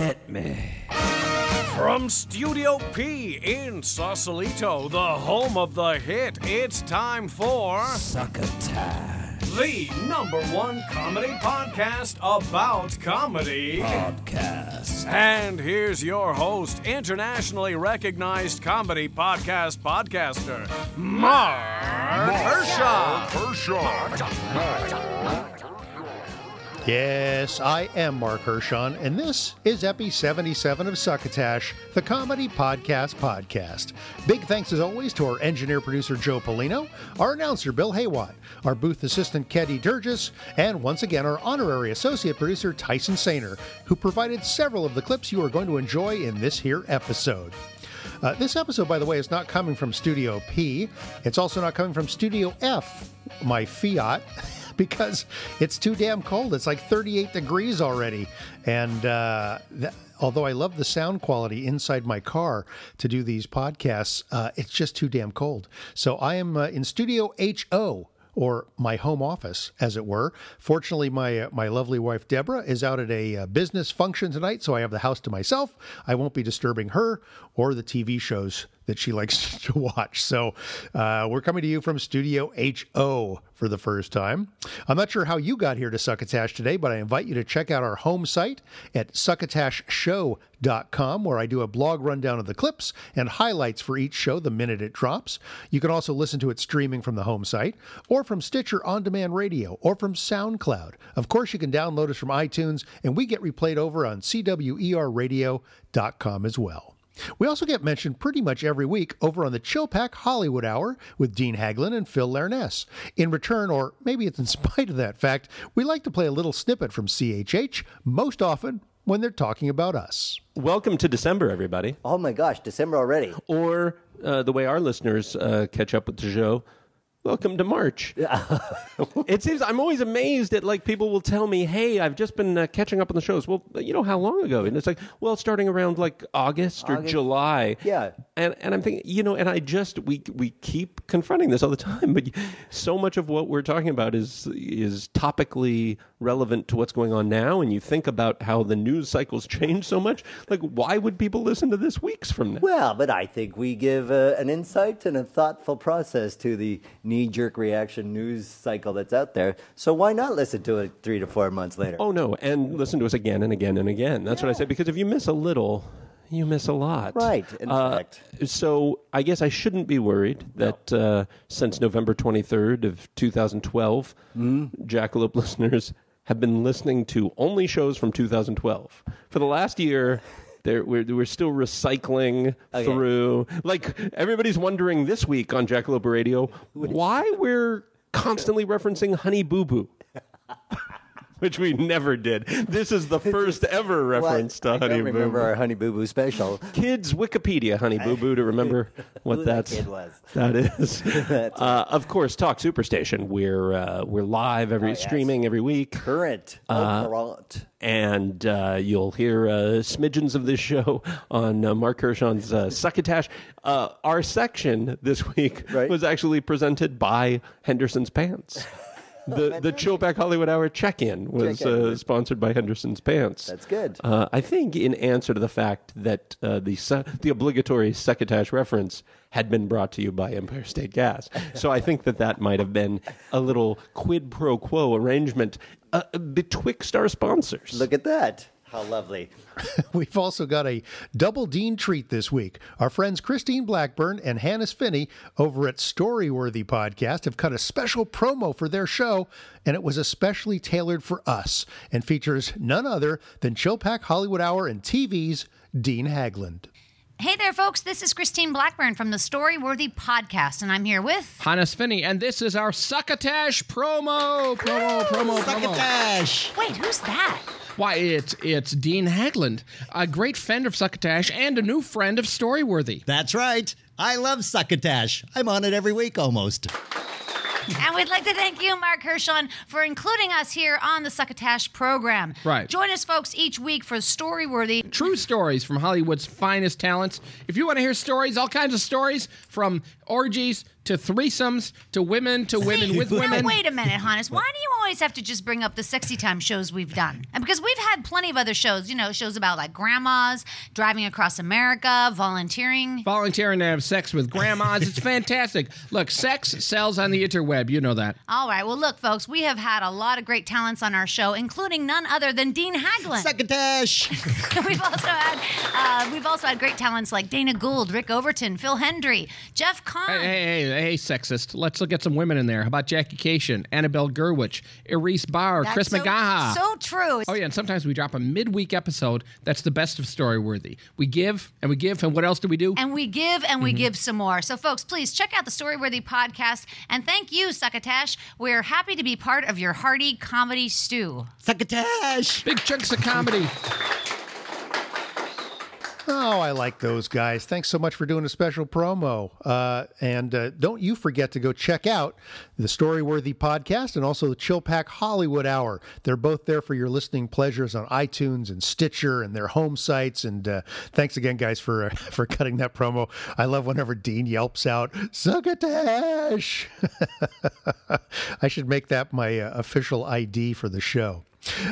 Hit me. From Studio P in Sausalito, the home of the hit, it's time for Succotash the number one comedy podcast about comedy. Podcast. And here's your host, internationally recognized comedy podcast podcaster, Mark Hershon. Yes, I am Mark Hershon, and this is Epi 77 of Succotash, the comedy podcast podcast. Big thanks as always to our engineer producer Joe Polino, our announcer Bill Haywatt, our booth assistant Keddy Durgis, and once again our honorary associate producer Tyson Sainer, who provided several of the clips you are going to enjoy in this here episode. Uh, this episode, by the way, is not coming from Studio P. It's also not coming from Studio F, my Fiat. because it's too damn cold. It's like 38 degrees already. And uh, th- although I love the sound quality inside my car to do these podcasts, uh, it's just too damn cold. So I am uh, in Studio HO or my home office, as it were. Fortunately, my uh, my lovely wife Deborah is out at a uh, business function tonight, so I have the house to myself. I won't be disturbing her or the TV shows that she likes to watch. So uh, we're coming to you from Studio HO for the first time. I'm not sure how you got here to Succotash today, but I invite you to check out our home site at succotashshow.com, where I do a blog rundown of the clips and highlights for each show the minute it drops. You can also listen to it streaming from the home site, or from Stitcher On Demand Radio, or from SoundCloud. Of course, you can download us from iTunes, and we get replayed over on CWERradio.com as well. We also get mentioned pretty much every week over on the Chilpack Hollywood Hour with Dean Haglund and Phil Leirness. In return, or maybe it's in spite of that fact, we like to play a little snippet from CHH, most often when they're talking about us. Welcome to December, everybody. Oh my gosh, December already. Or uh, the way our listeners uh, catch up with the show, Welcome to March. it seems I'm always amazed at like people will tell me, "Hey, I've just been uh, catching up on the shows." Well, you know how long ago? And it's like, well, starting around like August or August. July. Yeah. And and I'm thinking, you know, and I just we we keep confronting this all the time, but so much of what we're talking about is is topically relevant to what's going on now. And you think about how the news cycles change so much. Like, why would people listen to this weeks from now? Well, but I think we give uh, an insight and a thoughtful process to the knee jerk reaction news cycle that's out there. So why not listen to it three to four months later? Oh no, and listen to us again and again and again. That's what I said. because if you miss a little, you miss a lot. Right, in Uh, fact. So I guess I shouldn't be worried that uh, since November 23rd of 2012, Hmm? Jackalope listeners have been listening to only shows from 2012 for the last year. There, we're, we're still recycling oh, Okay. through. Like everybody's wondering this week on Jackalope Radio why we're constantly referencing Honey Boo Boo which we never did. This is the first ever reference to I Honey Boo remember our Honey Boo Boo special. Kids Wikipedia Honey Boo Boo to remember what that that's kid was. That is, uh, of course, Talk Superstation. We're uh, we're live every Oh, yes. streaming every week, Current. Uh, oh, current. and uh, you'll hear uh, smidgens of this show on uh, Mark Hershon's uh, Succotash. Uh, our section this week Right. was actually presented by Henderson's Pants. The the Chilpack Hollywood Hour check-in was Check-in. uh, sponsored by Henderson's Pants. That's good. Uh, I think in answer to the fact that uh, the the obligatory succotash reference had been brought to you by Empire State Gas, so I think that that might have been a little quid pro quo arrangement uh, betwixt our sponsors. Look at that. How lovely. We've also got a double Dean treat this week. Our friends Christine Blackburn and Hannes Finney over at Storyworthy Podcast have cut a special promo for their show, and it was especially tailored for us and features none other than Chilpack Hollywood Hour and TV's Dean Haglund. Hey there, folks. This is Christine Blackburn from the Storyworthy Podcast, and I'm here with. Hannes Finney, and this is our Succotash promo, promo, promo, promo. Wait, who's that? Why, it's it's Dean Haglund, a great friend of Succotash and a new friend of Storyworthy. That's right. I love Succotash. I'm on it every week almost. And we'd like to thank you, Mark Hershon, for including us here on the Succotash program. Right. Join us, folks, each week for Storyworthy. True stories from Hollywood's finest talents. If you want to hear stories, all kinds of stories, from orgies to threesomes to women to women with Now, women. wait a minute, Hannes. Why do you always have to just bring up the sexy time shows we've done? And because we've had plenty of other shows, you know, shows about like grandmas, driving across America, volunteering. Volunteering to have sex with grandmas. It's fantastic. Look, sex sells on the interweb. You know that. All right. Well, look, folks, we have had a lot of great talents on our show, including none other than Dean Haglund. Succotash. we've also had uh, we've also had great talents like Dana Gould, Rick Overton, Phil Hendrie, Jeff Kahn. Hey, hey, hey, hey, sexist. Let's look at some women in there. How about Jackie Kashian, Annabelle Gurwitch, Erise Barr, That's Chris so, McGaha? So true. Oh yeah, and sometimes we drop a midweek episode that's the best of Storyworthy. We give and we give, and what else do we do? And we give and Mm-hmm. we give some more. So, folks, please check out the Storyworthy podcast. And thank you, Succotash. We're happy to be part of your hearty comedy stew. Succotash. Big chunks of comedy. Oh, I like those guys. Thanks so much for doing a special promo. Uh, and uh, don't you forget to go check out the Storyworthy podcast and also the Chill Pack Hollywood Hour. They're both there for your listening pleasures on iTunes and Stitcher and their home sites. And uh, thanks again, guys, for uh, for cutting that promo. I love whenever Dean yelps out "Succotash." I should make that my uh, official ID for the show.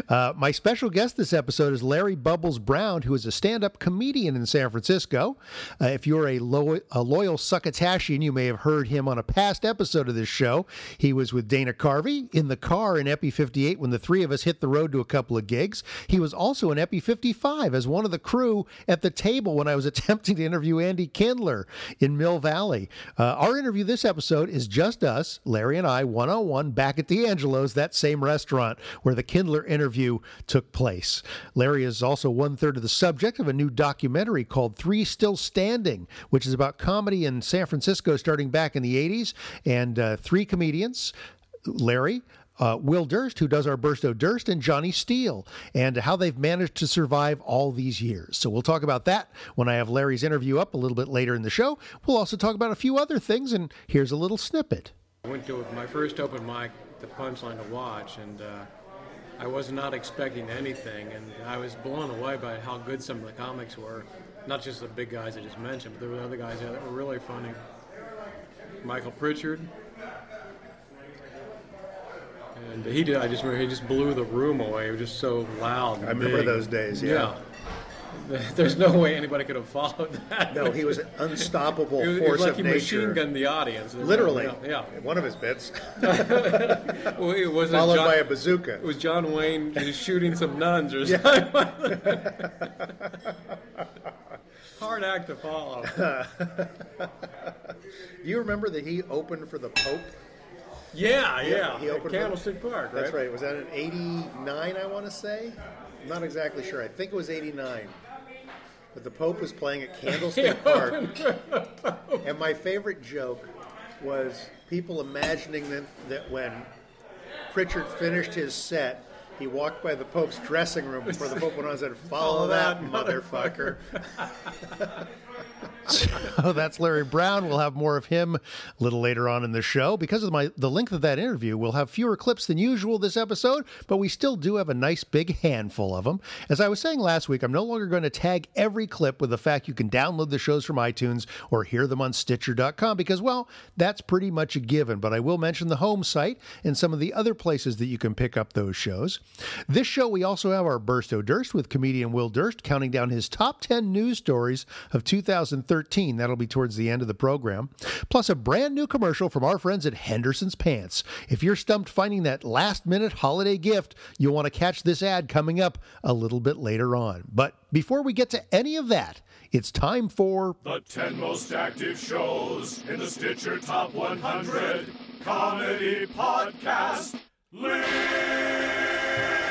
Uh, my special guest this episode is Larry Bubbles Brown, who is a stand up comedian in San Francisco. Uh, if you're a, lo- a loyal Succotashian, you may have heard him on a past episode of this show. He was with Dana Carvey in the car in Epi 58 when the three of us hit the road to a couple of gigs. He was also in Epi 55 as one of the crew at the table when I was attempting to interview Andy Kindler in Mill Valley. Uh, our interview this episode is just us, Larry and I, one on one, back at D'Angelo's, that same restaurant where the Kindler interview took place. Larry is also one third of the subject of a new documentary called Three Still Standing, which is about comedy in San Francisco starting back in the 80s. And uh, three comedians, Larry, uh, Will Durst, who does our Bursto Durst, and Johnny Steele, and how they've managed to survive all these years. So we'll talk about that when I have Larry's interview up a little bit later in the show. We'll also talk about a few other things, and here's a little snippet. I went to my first open mic, the Punchline to watch, and uh, I was not expecting anything, and I was blown away by how good some of the comics were. Not just the big guys I just mentioned, but there were other guys there that were really funny. Michael Pritchard, and he did. I just remember he just blew the room away. It was just so loud. I remember big. those days, yeah. Yeah. There's no way anybody could have followed that. No, he was an unstoppable It was, force was like of he nature. machine gunned the audience. Literally, Yeah. yeah. one of his bits, Well, it was followed John, by a bazooka. It was John Wayne shooting some nuns or something. Hard act to follow. Do you remember that he opened for the Pope? Yeah, yeah. he At opened for- Candlestick Park, right? That's right. Was that in '89? I want to say. I'm not exactly sure. I think it was '89. But the Pope was playing at Candlestick Park, and my favorite joke was people imagining that, that when Pritchard finished his set, he walked by the Pope's dressing room before the Pope went on and said, "Follow, Follow that, that, motherfucker." So that's Larry Brown. We'll have more of him a little later on in the show. Because of my the length of that interview, we'll have fewer clips than usual this episode, but we still do have a nice big handful of them. As I was saying last week, I'm no longer going to tag every clip with the fact you can download the shows from iTunes or hear them on Stitcher.com because, well, that's pretty much a given. But I will mention the home site and some of the other places that you can pick up those shows. This show, we also have our Bursto Durst with comedian Will Durst counting down his top 10 news stories of 2013. That'll be towards the end of the program. Plus, a brand new commercial from our friends at Henderson's Pants. If you're stumped finding that last minute holiday gift, you'll want to catch this ad coming up a little bit later on. But before we get to any of that, it's time for The 10 most active shows in the Stitcher Top 100 Comedy Podcast List.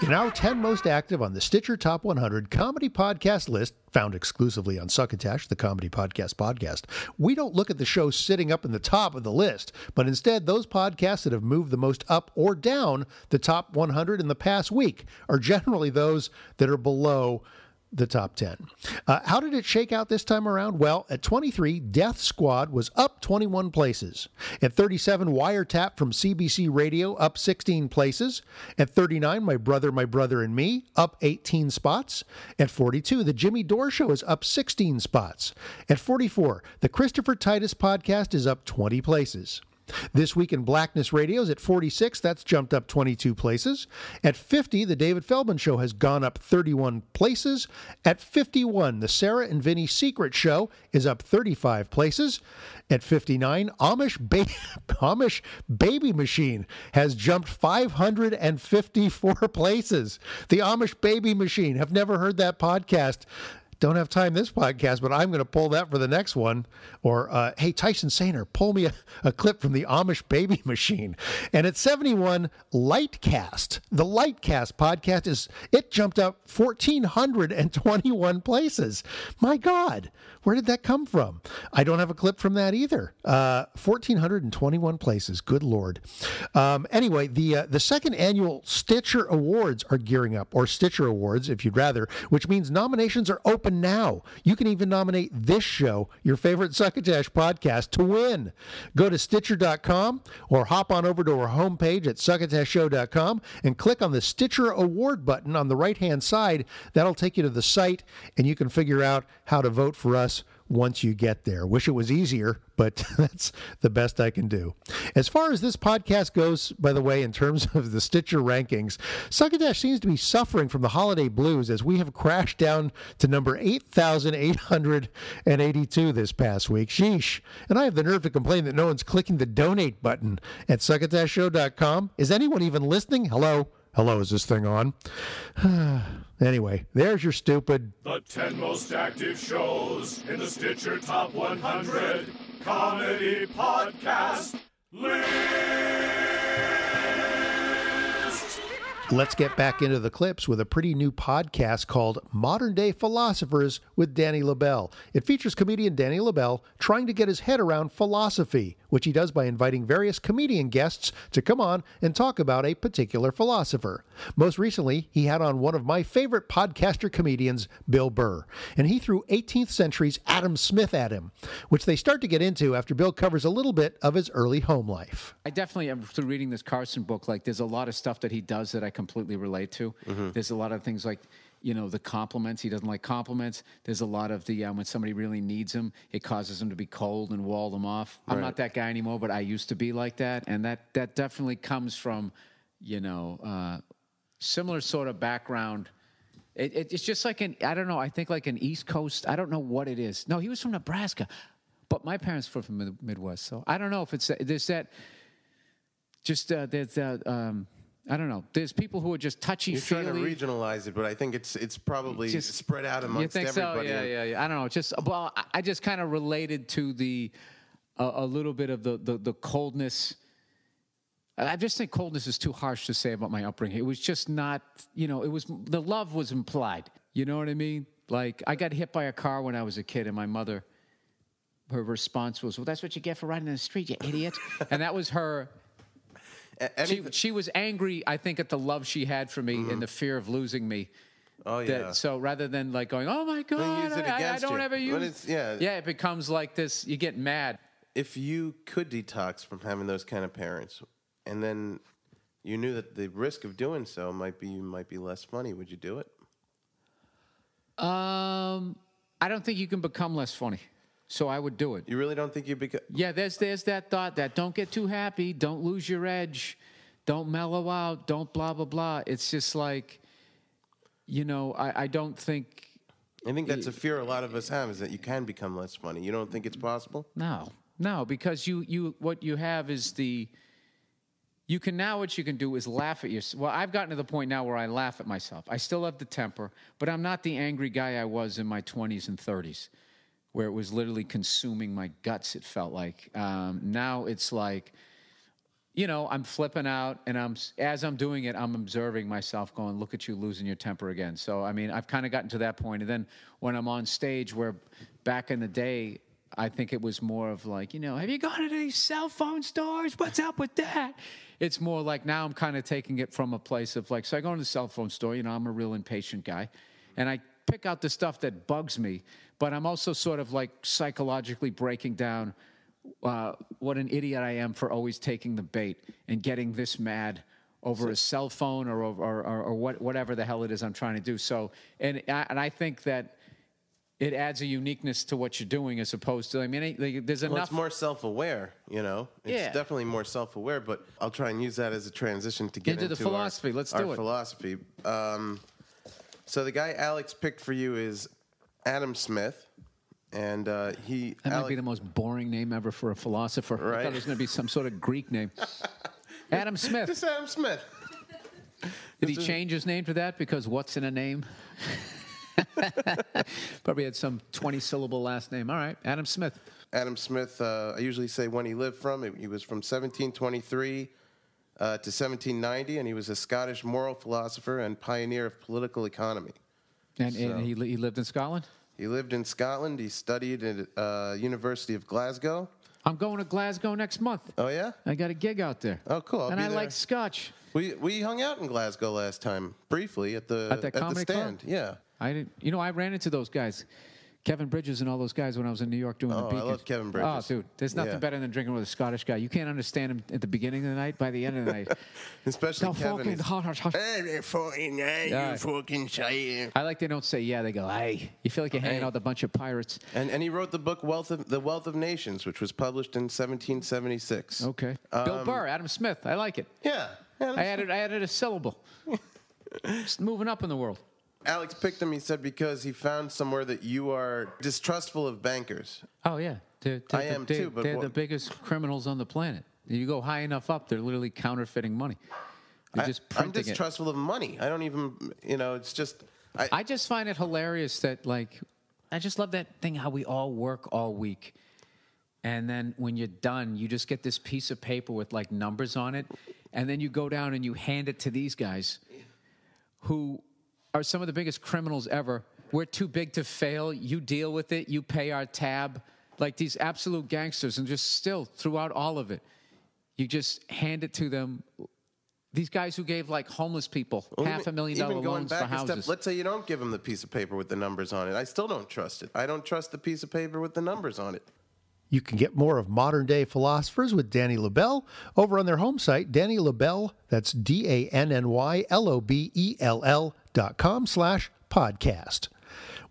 In our 10 most active on the Stitcher Top 100 comedy podcast list, found exclusively on Succotash, the comedy podcast podcast, we don't look at the shows sitting up in the top of the list, but instead those podcasts that have moved the most up or down the top 100 in the past week are generally those that are below the top 10. Uh, how did it shake out this time around? Well, at 23, Death Squad was up 21 places. At 37, Wiretap from CBC Radio up 16 places. At 39, My Brother, My Brother and Me up 18 spots. At 42, The Jimmy Dore Show is up 16 spots. At 44, The Christopher Titus Podcast is up 20 places. This week in Blackness Radios at 46, that's jumped up 22 places. At 50, the David Feldman Show has gone up 31 places. At 51, the Sarah and Vinny Secret Show is up 35 places. At 59, Amish, ba- Amish Baby Machine has jumped 554 places. The Amish Baby Machine. Have never heard that podcast. Don't have time this podcast, but I'm going to pull that for the next one. Or, uh, hey, Tyson Sainer, pull me a, a clip from the Amish Baby Machine. And at 71, Lightcast. The Lightcast podcast is, it jumped up 1,421 places. My God, where did that come from? I don't have a clip from that either. Uh, 1,421 places. Good Lord. Um, anyway, the, uh, the second annual Stitcher Awards are gearing up, or Stitcher Awards, if you'd rather, which means nominations are open now. You can even nominate this show, your favorite Succotash podcast, to win. Go to Stitcher.com or hop on over to our homepage at succotashshow.com and click on the Stitcher Award button on the right hand side. That'll take you to the site and you can figure out how to vote for us once you get there. Wish it was easier, but that's the best I can do. As far as this podcast goes, by the way, in terms of the Stitcher rankings, Succotash seems to be suffering from the holiday blues as we have crashed down to number 8,882 this past week. Sheesh. And I have the nerve to complain that no one's clicking the donate button at succotashshow.com. Is anyone even listening? Hello? Hello, is this thing on? anyway, there's your stupid. The 10 most active shows in the Stitcher Top 100 Comedy Podcast List. Let's get back into the clips with a pretty new podcast called Modern Day Philosophers with Danny Lobell. It features comedian Danny Lobell trying to get his head around philosophy, which he does by inviting various comedian guests to come on and talk about a particular philosopher. Most recently, he had on one of my favorite podcaster comedians, Bill Burr, and he threw 18th century's Adam Smith at him, which they start to get into after Bill covers a little bit of his early home life. I definitely am through reading this Carson book. Like, there's a lot of stuff that he does that I completely relate to. There's a lot of things like, you know, the compliments. He doesn't like compliments. There's a lot of the um, when somebody really needs him, it causes him to be cold and wall them off. I'm not that guy anymore, but I used to be like that, and that that definitely comes from, you know, uh, similar sort of background. It, it, it's just like an I don't know. I think like an East Coast. I don't know what it is. No, he was from Nebraska, but my parents were from the Midwest, so I don't know if it's there's that. Just uh, there's that. Um, I don't know. There's people who are just touchy You're trying to regionalize it, but I think it's it's probably Just- spread out amongst you think everybody. So? Yeah, yeah, yeah. I don't know. Just well, I- just kind of related to the a a little bit of the the, the coldness. I just think coldness is too harsh to say about my upbringing. It was just not, you know, it was the love was implied. You know what I mean? Like I got hit by a car when I was a kid, and my mother, her response was, "Well, that's what you get for riding in the street, you idiot," and that was her. A- She, she was angry, I think, at the love she had for me and mm-hmm. the fear of losing me. oh That- yeah. so rather than like going, oh my god, use it I- I, don't you. ever use. yeah. yeah, it becomes like this. You get mad. if you could detox from having those kind of parents, and then you knew that the risk of doing so might be might be less funny, would you do it? Um, I don't think you can become less funny, so I would do it. You really don't think you become? Yeah, there's there's that thought that don't get too happy, don't lose your edge, don't mellow out, don't blah blah blah. It's just like, you know, I, I don't think I think that's a fear a lot of us have is that you can become less funny. You don't think it's possible? No, no, because you you what you have is the. You can now what you can do is laugh at yourself. Well, I've gotten to the point now where I laugh at myself. I still have the temper, but I'm not the angry guy I was in my 20s and 30s, where it was literally consuming my guts. It felt like. Um, now it's like, you know, I'm flipping out, and I'm as I'm doing it, I'm observing myself, going, "Look at you losing your temper again." So, I mean, I've kind of gotten to that point, and then when I'm on stage, where back in the day, I think it was more of like, you know, have you gone to these cell phone stores? What's up with that? It's more like now I'm kind of taking it from a place of like, so I go to the cell phone store, you know, I'm a real impatient guy, and I pick out the stuff that bugs me, but I'm also sort of like psychologically breaking down uh, what an idiot I am for always taking the bait and getting this mad over a cell phone or or, or, or what, whatever the hell it is I'm trying to do. So, and I, and I think that it adds a uniqueness to what you're doing as opposed to. I mean, like, there's Well, enough. it's more self-aware, you know. It's Yeah. definitely more self-aware, but I'll try and use that as a transition to get Into into, the philosophy. Our, Let's our do it. philosophy. Um, so the guy Alex picked for you is Adam Smith, and uh, he that might be the most boring name ever for a philosopher. right? I thought it was going to be some sort of Greek name. Adam Smith. Just Adam Smith. Did he change his name to that because what's in a name? Probably had some 20 syllable last name. All right, Adam Smith. Adam Smith. Uh, I usually say when he lived from. He was from 1723 uh, to 1790, and he was a Scottish moral philosopher and pioneer of political economy. And, So- and he, he lived in Scotland? He lived in Scotland. He studied at uh, University of Glasgow. I'm going to Glasgow next month. Oh yeah, I got a gig out there. Oh cool. I'll and I there. like Scotch. We we hung out in Glasgow last time briefly at the At comedy club? stand. Yeah. I didn't, you know, I ran into those guys, Kevin Bridges and all those guys when I was in New York doing Oh, the I love Kevin Bridges. Oh, dude, there's nothing Yeah. better than drinking with a Scottish guy. You can't understand him at the beginning of the night. By the end of the night, Especially No, Kevin. fucking hot, hot, hot. Hey, fucking, hey, Yeah. you fucking say. I like they don't say yeah. They go hey. You feel like you're hanging Hey. out with a bunch of pirates. And and he wrote the book Wealth of the Wealth of Nations, which was published in 1776. Okay. Bill Um, Burr, Adam Smith. I like it. Yeah. Adam I added I added a syllable. Just moving up in the world. Alex picked him. He said because he found somewhere that you are distrustful of bankers. Oh yeah, they're, they're I the, am they're, too, but they're what- the biggest criminals on the planet. You go high enough up, they're literally counterfeiting money. They're I, just I'm printing it. distrustful of money. I don't even, you know, it's just. I, I just find it hilarious that like I just love that thing how we all work all week. And then when you're done, you just get this piece of paper with like numbers on it. And then you go down and you hand it to these guys who are some of the biggest criminals ever. We're too big to fail. You deal with it. You pay our tab. Like these absolute gangsters. And just still, throughout all of it, you just hand it to them. These guys who gave like homeless people Well, half a million dollar going loans for a houses. Step, let's say you don't give them the piece of paper with the numbers on it. I still don't trust it. I don't trust the piece of paper with the numbers on it. You can get more of modern day philosophers with Danny Lobell over on their home site, Danny Lobell, that's D A N N Y L O B E L L dot com slash podcast.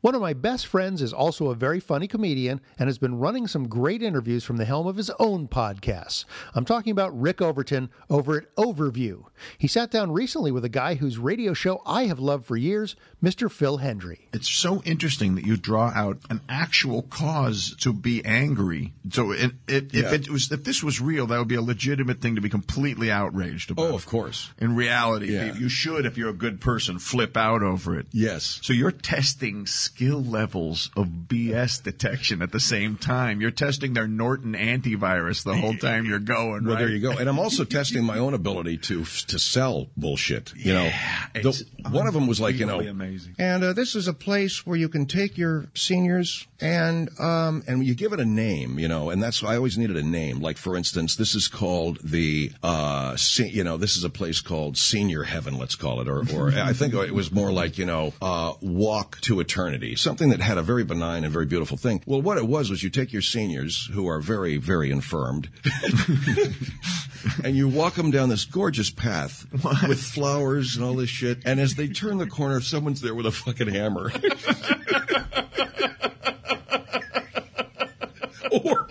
One of my best friends is also a very funny comedian and has been running some great interviews from the helm of his own podcasts. I'm talking about Rick Overton over at Overview. He sat down recently with a guy whose radio show I have loved for years, Mr. Phil Hendrie. It's so interesting that you draw out an actual cause to be angry. So it, it, Yeah. if it was if this was real, that would be a legitimate thing to be completely outraged about. Oh, of course. In reality, Yeah. you should, if you're a good person, flip out over it. Yes. So you're testing skill levels of BS detection at the same time. You're testing their Norton antivirus the whole time you're going. Well, right? there you go. And I'm also testing my own ability to to sell bullshit. You know, the, one of them was like, you know, amazing. and uh, this is a place where you can take your seniors and um and you give it a name. You know, and that's I always needed a name. Like for instance, this is called the uh, se- you know, this is a place called Senior Heaven. Let's call it, or or I think it was more like you know, uh, Walk to Eternity, something that had a very benign and very beautiful thing. Well, what it was was you take your seniors who are very very infirmed. and you walk them down this gorgeous path with flowers and all this shit. And as they turn the corner, someone's there with a fucking hammer. or,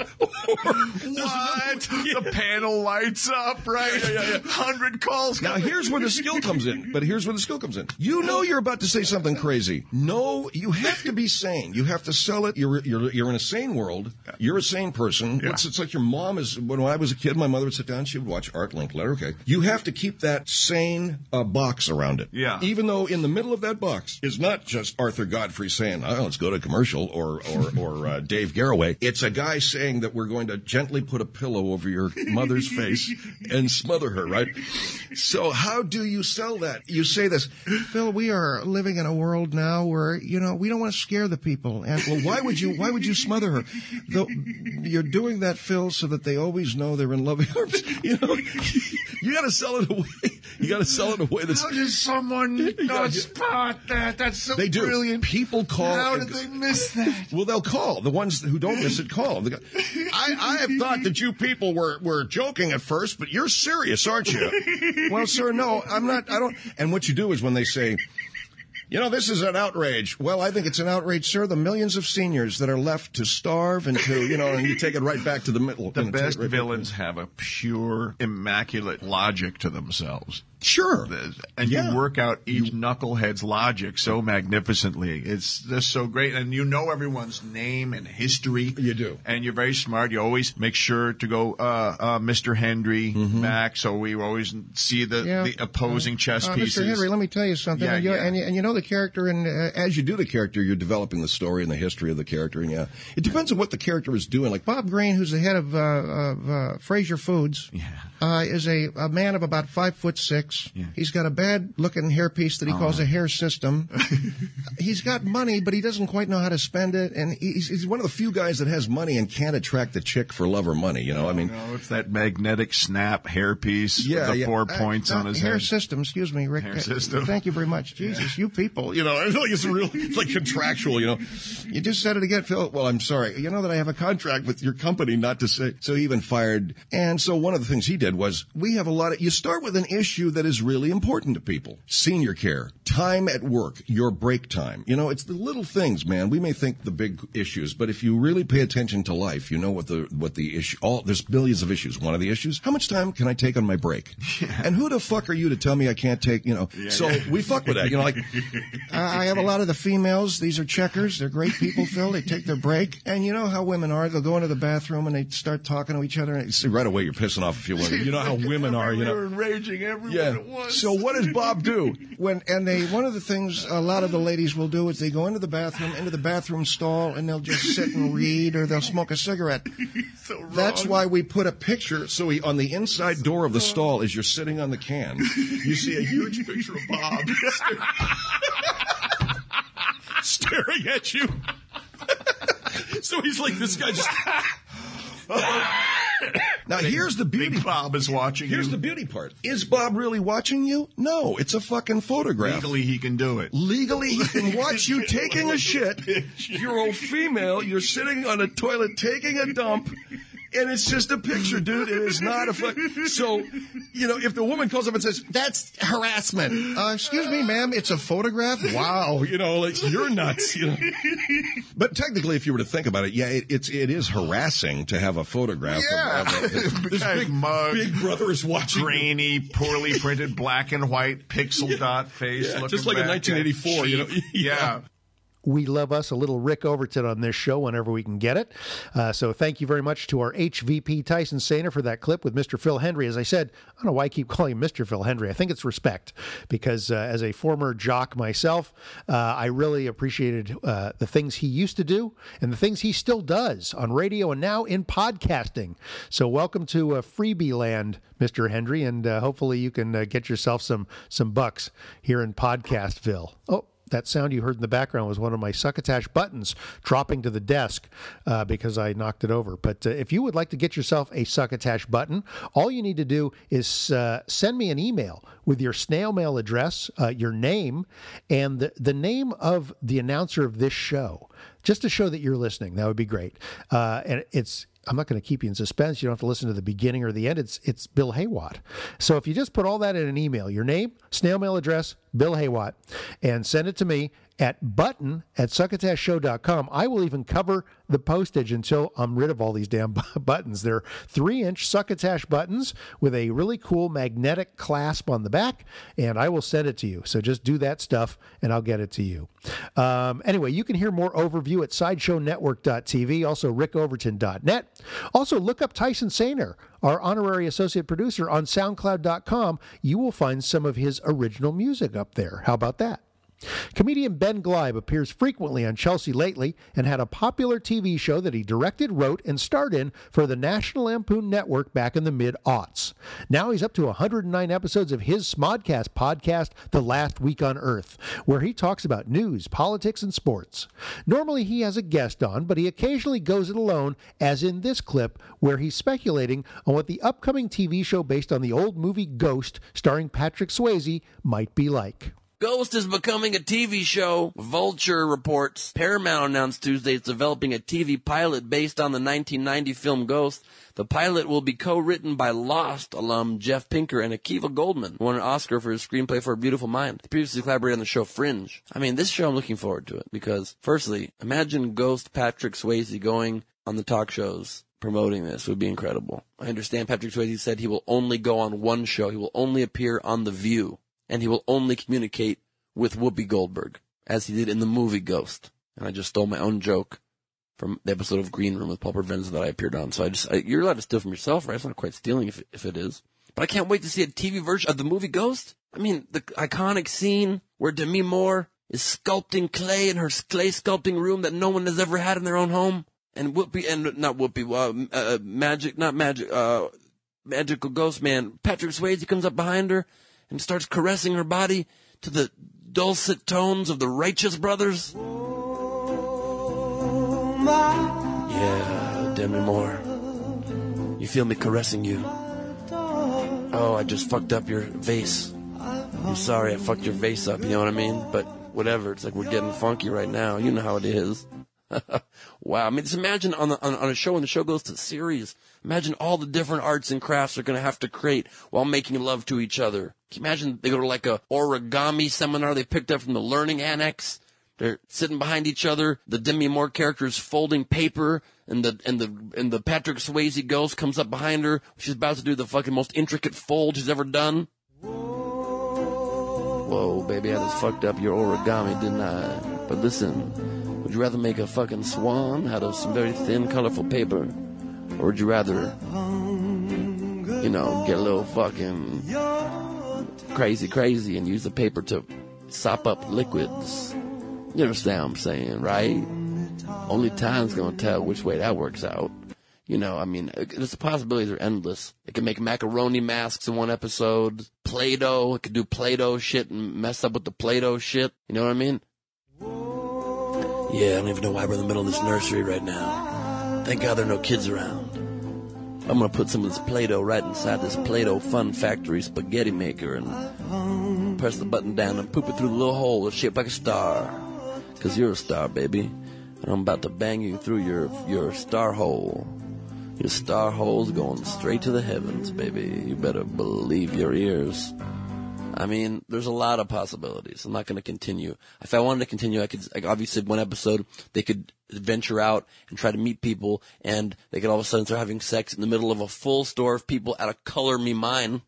What? The panel lights up, right? yeah, Hundred calls. Now here's where the skill comes in. But here's where the skill comes in. You know you're about to say something crazy. No, you have to be sane. You have to sell it. You're you're you're in a sane world. You're a sane person. Yeah. It's, it's like your mom is. When I was a kid, my mother would sit down. She would watch Art Linkletter. Okay, you have to keep that sane uh, box around it. Yeah. Even though in the middle of that box is not just Arthur Godfrey saying, "Oh, let's go to commercial," or or or uh, Dave Garroway. It's a guy saying that we're going to gently put a pillow over your mother's face and smother her, right? So how do you sell that? You say this, Phil, we are living in a world now where, you know, we don't want to scare the people. And well, why would you, why would you smother her? Though you're doing that, Phil, so that they always know they're in loving arms. You know, you got to sell it away. You got to sell it in a way that's. How does someone not spot that? That's so They do. brilliant. People call. How did they miss that? Well, they'll call. The ones who don't miss it call. I, I have thought that you people were, were joking at first, but you're serious, aren't you? well, sir, no, I'm not. I don't. And what you do is when they say, you know, this is an outrage. Well, I think it's an outrage, sir. The millions of seniors that are left to starve and to, you know, and you take it right back to the middle. The you know, take it best right back- villains have a pure, immaculate logic to themselves. Sure. And Yeah. you work out each knucklehead's logic so magnificently. It's just so great. And you know everyone's name and history. You do. And you're very smart. You always make sure to go, uh, uh, Mr. Henry back. So we always see the, Mm-hmm. Yeah. the opposing chess Uh, pieces. Mr. Henry, let me tell you something. Yeah, and, you, yeah. and, you, and you know the character, and uh, as you do the character, you're developing the story and the history of the character. And yeah, it depends on what the character is doing. Like Bob Green, who's the head of, uh, of uh, Fraser Foods, uh, is a, a man of about five foot six. He's got a bad looking hairpiece that he calls a hair system. he's got money, but he doesn't quite know how to spend it. And he's, he's one of the few guys that has money and can't attract the chick for love or money. You know, I mean, No, it's that magnetic snap hairpiece yeah, with the yeah. four Uh, points uh, on his hair head. system. Excuse me, Rick. Hair system. Thank you very much. Jesus, you people. You know, I feel like it's real. It's like contractual. You know, you just said it again, Phil. Well, I'm sorry. You know that I have a contract with your company not to say. So he even fired. And so one of the things he did was we have a lot of. You start with an issue that is really important to people: senior care, time at work, your break time. You know, it's the little things, man. We may think the big issues, but if you really pay attention to life, you know what the what the issue. All there's billions of issues. One of the issues: how much time can I take on my break? And who the fuck are you to tell me I can't take? You know. so yeah. we fuck with that. You know, like I have a lot of the females. These are checkers. They're great people, Phil. They take their break, and you know how women are. They'll go into the bathroom and they start talking to each other. And see, right away, you're pissing off a few women. You know how women are. You know, were enraging everyone Yeah. at once. So what does Bob do when? And they one of the things a lot of the ladies will do is they go into the bathroom, into the bathroom stall, and they'll just sit and read or they'll smoke a cigarette. That's why we put a picture. So he, on the inside door of the stall, as you're sitting on the can, you see a huge picture of Bob staring at you. so he's like this guy just. Now here's the beauty. Bob is watching Here's you. the beauty part. Is Bob really watching you? No, it's a fucking photograph. Legally, he can do it. Legally, he can watch you taking a shit. You're a female. You're sitting on a toilet taking a dump. And it's just a picture, dude. It is not a fuck. So, you know, if the woman calls up and says, that's harassment. Uh, excuse me, ma'am, it's a photograph? Wow. You know, like, you're nuts. You know? But technically, if you were to think about it, yeah, it, it's, it is harassing to have a photograph Yeah. of, of, of this big, mug, big brother is watching. grainy, poorly printed, black and white pixel dot face. Yeah, just like in back at 1984, you know? Yeah. yeah. We love us a little Rick Overton on this show whenever we can get it. Uh, so thank you very much to our HVP Tyson Sainer for that clip with Mr. Phil Hendrie. As I said, I don't know why I keep calling Mr. Phil Hendrie. I think it's respect because uh, as a former jock myself, uh, I really appreciated uh, the things he used to do and the things he still does on radio and now in podcasting. So welcome to uh, freebie land, Mr. Hendrie, and uh, hopefully you can get yourself some some bucks here in Podcastville. Oh. That sound you heard in the background was one of my succotash buttons dropping to the desk uh, because I knocked it over. But uh, if you would like to get yourself a succotash button, all you need to do is uh, send me an email with your snail mail address, uh, your name, and the, the name of the announcer of this show, just to show that you're listening. That would be great. Uh, and it's I'm not going to keep you in suspense. You don't have to listen to the beginning or the end. It's it's Bill Haywatt. So if you just put all that in an email, your name, snail mail address, Bill Haywatt, and send it to me at button at succotashshow.com. I will even cover the postage until I'm rid of all these damn buttons. They're three inch succotash buttons with a really cool magnetic clasp on the back, and I will send it to you. So just do that stuff and I'll get it to you. Um, anyway, you can hear more overview at sideshownetwork.tv, also rickoverton.net. Also, look up Tyson Sainer, our honorary associate producer on soundcloud.com. You will find some of his original music up there. How about that? Comedian Ben Gleib appears frequently on Chelsea lately and had a popular TV show that he directed, wrote, and starred in for the National Lampoon Network back in the mid aughts. Now he's up to 109 episodes of his Smodcast podcast, The Last Week on Earth, where he talks about news, politics, and sports. Normally he has a guest on, but he occasionally goes it alone, as in this clip, where he's speculating on what the upcoming TV show based on the old movie Ghost, starring Patrick Swayze, might be like. Ghost is becoming a TV show. Vulture reports Paramount announced Tuesday it's developing a TV pilot based on the 1990 film Ghost. The pilot will be co-written by Lost alum Jeff Pinkner and Akiva Goldsman, who won an Oscar for his screenplay for A Beautiful Mind. He previously collaborated on the show Fringe. I mean, this show I'm looking forward to it because, firstly, imagine Ghost Patrick Swayze going on the talk shows promoting this would be incredible. I understand Patrick Swayze said he will only go on one show. He will only appear on The View and he will only communicate with Whoopi Goldberg, as he did in the movie Ghost. And I just stole my own joke from the episode of Green Room with Paul Provenza that I appeared on. So I just, I, you're allowed to steal from yourself, right? It's not quite stealing if, if it is. But I can't wait to see a TV version of the movie Ghost. I mean, the iconic scene where Demi Moore is sculpting clay in her clay sculpting room that no one has ever had in their own home. And Whoopi, and not Whoopi, uh, uh, magic, not magic, uh, magical ghost man, Patrick Swayze comes up behind her and starts caressing her body to the dulcet tones of the Righteous Brothers. Yeah, Demi Moore. You feel me caressing you. Oh, I just fucked up your vase. I'm sorry I fucked your vase up, you know what I mean? But whatever, it's like we're getting funky right now. You know how it is. wow. I mean, just imagine on, the, on, on a show when the show goes to series. Imagine all the different arts and crafts they're going to have to create while making love to each other. Can you imagine they go to like a origami seminar they picked up from the learning annex? They're sitting behind each other. The Demi Moore character is folding paper, and the and the and the Patrick Swayze ghost comes up behind her. She's about to do the fucking most intricate fold she's ever done. Whoa, baby, I just fucked up your origami, didn't I? But listen, would you rather make a fucking swan out of some very thin, colorful paper, or would you rather, you know, get a little fucking crazy, crazy, and use the paper to sop up liquids? You understand what I'm saying, right? Only time's gonna tell which way that works out. You know, I mean, there's the possibilities are endless. It can make macaroni masks in one episode. Play-Doh, it could do Play-Doh shit and mess up with the Play-Doh shit. You know what I mean? Yeah, I don't even know why we're in the middle of this nursery right now. Thank God there are no kids around. I'm gonna put some of this Play-Doh right inside this Play-Doh Fun Factory spaghetti maker and press the button down and poop it through the little hole shaped like a star. Cause you're a star, baby. And I'm about to bang you through your, your star hole. Your star hole's going straight to the heavens, baby. You better believe your ears. I mean, there's a lot of possibilities. I'm not going to continue. If I wanted to continue, I could, like, obviously, one episode, they could venture out and try to meet people, and they could all of a sudden start having sex in the middle of a full store of people at a Color Me Mine.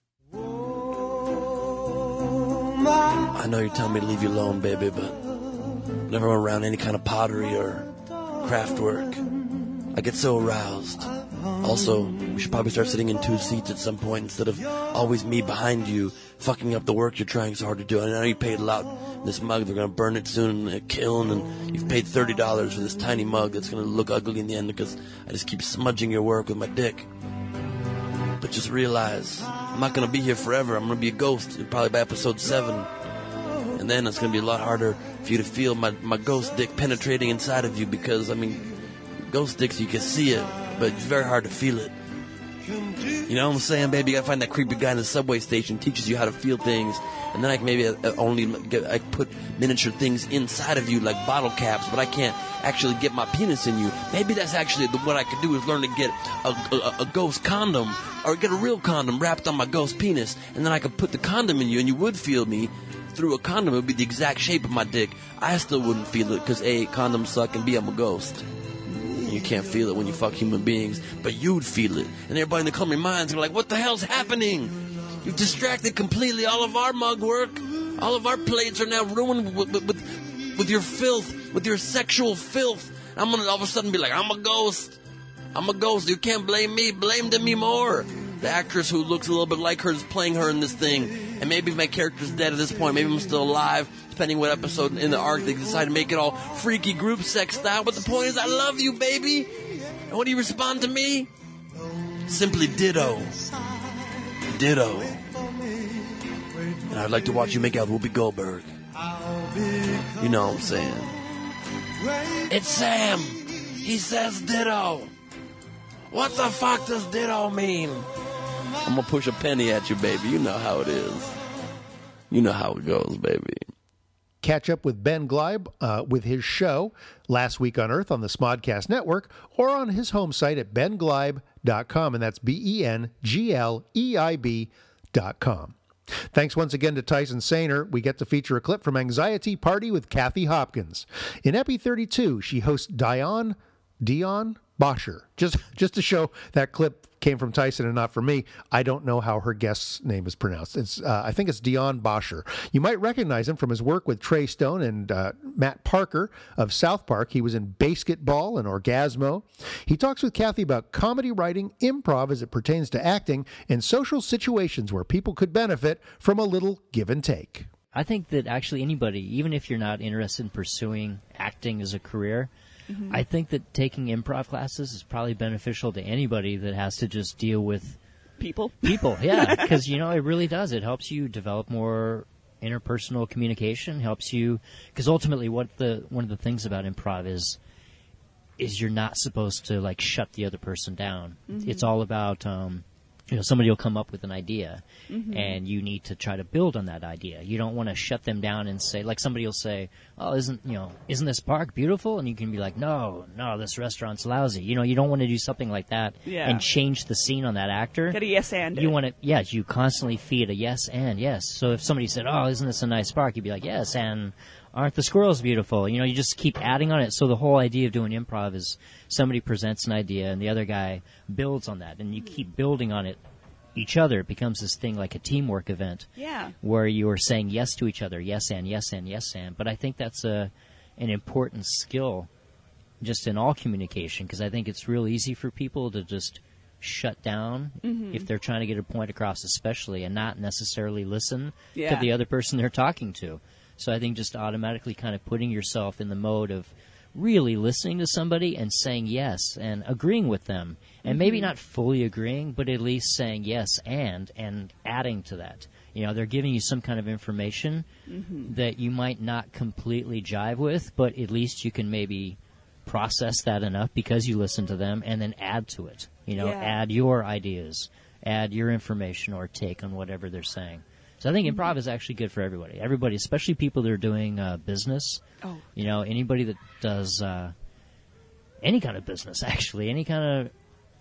I know you're telling me to leave you alone, baby, but never around any kind of pottery or craft work. I get so aroused. Also, we should probably start sitting in two seats at some point instead of always me behind you, fucking up the work you're trying so hard to do. I know you paid a lot. This mug, they're gonna burn it soon in a kiln, and you've paid thirty dollars for this tiny mug that's gonna look ugly in the end because I just keep smudging your work with my dick. But just realize, I'm not gonna be here forever. I'm gonna be a ghost, probably by episode seven. And then it's gonna be a lot harder for you to feel my, my ghost dick penetrating inside of you because, I mean, ghost dicks, you can see it, but it's very hard to feel it. You know what I'm saying, baby? You gotta find that creepy guy in the subway station, teaches you how to feel things, and then I can maybe uh, only get, I put miniature things inside of you like bottle caps, but I can't actually get my penis in you. Maybe that's actually the, what I could do is learn to get a, a, a ghost condom or get a real condom wrapped on my ghost penis, and then I could put the condom in you, and you would feel me through a condom. It would be the exact shape of my dick. I still wouldn't feel it because a condoms suck, and b I'm a ghost. You can't feel it when you fuck human beings, but you'd feel it. And everybody in the Color Minds are like, what the hell's happening? You've distracted completely all of our mug work. All of our plates are now ruined with, with, with, with your filth, with your sexual filth. I'm gonna all of a sudden be like, I'm a ghost. I'm a ghost. You can't blame me. Blame Demi Moore. The actress who looks a little bit like her is playing her in this thing. And maybe my character's dead at this point, maybe I'm still alive, depending what episode in the arc they decide to make it all freaky group sex style. But the point is, I love you, baby. And when you respond to me, simply ditto. Ditto. And I'd like to watch you make out with Whoopi Goldberg. You know what I'm saying? It's Sam. He says ditto. What the fuck does ditto mean? I'm gonna push a penny at you, baby. You know how it is. You know how it goes, baby. Catch up with Ben Gleib uh, with his show Last Week on Earth on the Smodcast Network or on his home site at bengleib.com. And that's B E N G L E I B.com. Thanks once again to Tyson Sainer. We get to feature a clip from Anxiety Party with Kathy Hopkins. In Epi 32, she hosts Dion, Dion Bosher. Just, just to show that clip came from Tyson and not from me. I don't know how her guest's name is pronounced. It's, uh, I think it's Dion Bosher. You might recognize him from his work with Trey Stone and uh, Matt Parker of South Park. He was in BASEketball and Orgasmo. He talks with Kathy about comedy writing, improv as it pertains to acting, and social situations where people could benefit from a little give and take. I think that actually anybody, even if you're not interested in pursuing acting as a career, Mhm. I think that taking improv classes is probably beneficial to anybody that has to just deal with people. People, yeah, because you know it really does. It helps you develop more interpersonal communication. Helps you because ultimately, what the one of the things about improv is is you're not supposed to like shut the other person down. Mhm. It's all about um, you know somebody will come up with an idea Mhm. and you need to try to build on that idea. You don't want to shut them down and say like somebody will say, "Oh, isn't you know isn't this park beautiful?" and you can be like, "No, no, this restaurant's lousy." You know, you don't want to do something like that Yeah. and change the scene on that actor. Get a yes and. You want to, yes, you constantly feed a yes and yes. So if somebody said, "Oh, isn't this a nice park?" you'd be like, "Yes," and aren't the squirrels beautiful? You know, you just keep adding on it. So the whole idea of doing improv is somebody presents an idea and the other guy builds on that, and you keep building on it each other. It becomes this thing like a teamwork event Yeah. where you are saying yes to each other, yes and yes and yes and. But I think that's a an important skill just in all communication because I think it's real easy for people to just shut down Mhm. if they're trying to get a point across, especially and not necessarily listen Yeah. to the other person they're talking to. So I think just automatically kind of putting yourself in the mode of really listening to somebody and saying yes and agreeing with them and maybe Mhm. not fully agreeing but at least saying yes and and adding to that you know they're giving you some kind of information Mhm. that you might not completely jive with but at least you can maybe process that enough because you listen to them and then add to it you know Yeah. add your ideas add your information or take on whatever they're saying so i think improv is actually good for everybody everybody especially people that are doing uh, business Oh. you know anybody that does uh, any kind of business actually any kind of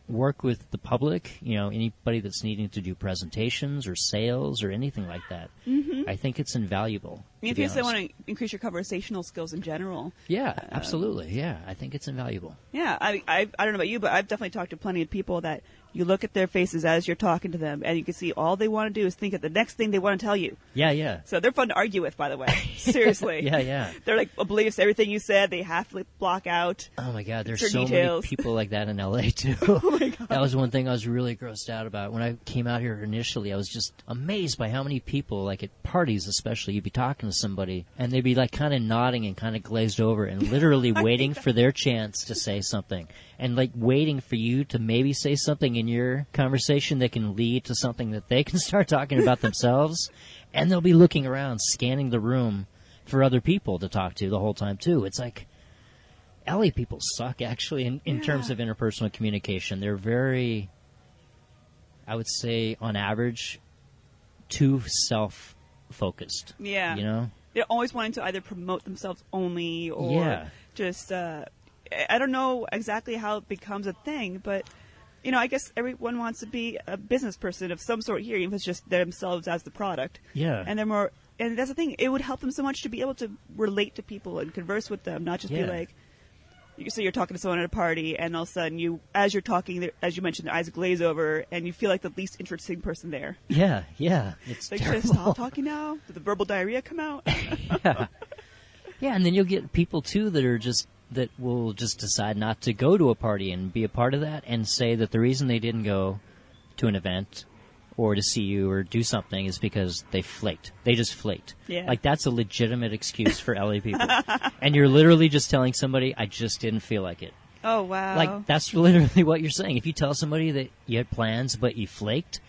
work with the public you know anybody that's needing to do presentations or sales or anything like that Mhm. i think it's invaluable If you want to increase your conversational skills in general. yeah um, absolutely yeah i think it's invaluable Yeah, I, I I don't know about you, but I've definitely talked to plenty of people that you look at their faces as you're talking to them, and you can see all they want to do is think of the next thing they want to tell you. yeah yeah So they're fun to argue with, by the way. Seriously. Yeah, yeah. They're like oblivious to everything you said. They have to block out. Oh my God, there's so details. many people like that in LA too. oh my God. That was one thing I was really grossed out about when I came out here initially. I was just amazed by how many people, like at parties especially, you'd be talking to somebody and they'd be like kind of nodding and kind of glazed over and literally waiting for their chance to say something and like waiting for you to maybe say something in your conversation that can lead to something that they can start talking about themselves and they'll be looking around scanning the room for other people to talk to the whole time too. It's like LA people suck actually in, in terms of interpersonal communication. They're very, I would say, on average, too self focused. Yeah. You know? They're always wanting to either promote themselves only or Yeah. just, uh, I- don't know exactly how it becomes a thing, but, you know, I guess everyone wants to be a business person of some sort here, even if it's just themselves as the product. Yeah. And they're more, and that's the thing, it would help them so much to be able to relate to people and converse with them, not just Yeah. be like, so you're talking to someone at a party, and all of a sudden you, as you're talking, as you mentioned, their eyes glaze over, and you feel like the least interesting person there. Yeah, yeah. It's Like, should I terrible. stop talking now? Did the verbal diarrhea come out? yeah. yeah, and then you'll get people too that are just that will just decide not to go to a party and be a part of that and say that the reason they didn't go to an event or to see you or do something is because they flaked. They just flaked. Yeah. Like that's a legitimate excuse for LA people. and you're literally just telling somebody, I just didn't feel like it. Oh wow. Like that's literally what you're saying. If you tell somebody that you had plans but you flaked,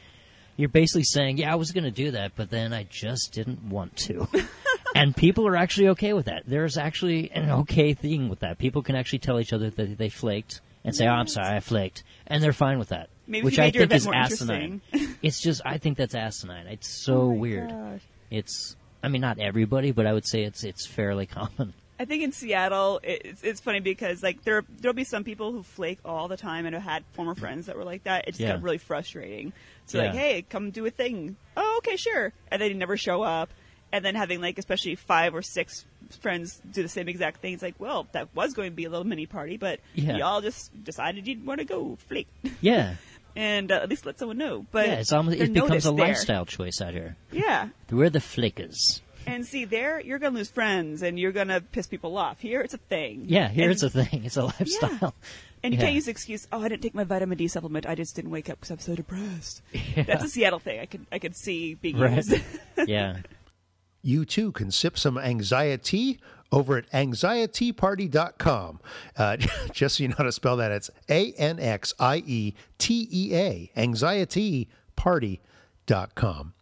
you're basically saying, "Yeah, I was going to do that, but then I just didn't want to." and people are actually okay with that. There's actually an okay thing with that. People can actually tell each other that they flaked and say, "Oh, I'm sorry, I flaked," and they're fine with that. Maybe which I think is asinine. it's just I think that's asinine. It's so Oh my weird. gosh. It's I mean not everybody, but I would say it's it's fairly common. I think in Seattle, it's, it's funny because like there there'll be some people who flake all the time and have had former friends that were like that. It just Yeah. got really frustrating. So like, hey, come do a thing. Oh, okay, sure. And they never show up. And then having like especially five or six friends do the same exact thing. It's like, well, that was going to be a little mini party, but Yeah. y'all just decided you'd want to go flake. Yeah. and uh, at least let someone know. But yeah, it's almost they're it becomes a noticed there. lifestyle choice out here. Yeah. We're the flickers. And see, there you're gonna lose friends and you're gonna piss people off. Here, it's a thing. Yeah, here And- it's a thing. It's a lifestyle. And you Yeah. can't use the excuse, "Oh, I didn't take my vitamin D supplement. I just didn't wake up because I'm so depressed." That's a Seattle thing. I could I could see being Right. used. yeah. You too can sip some anxiety over at anxieteaparty.com. Uh, just so you know how to spell that, it's A N X I E T E A, anxieteaparty.com.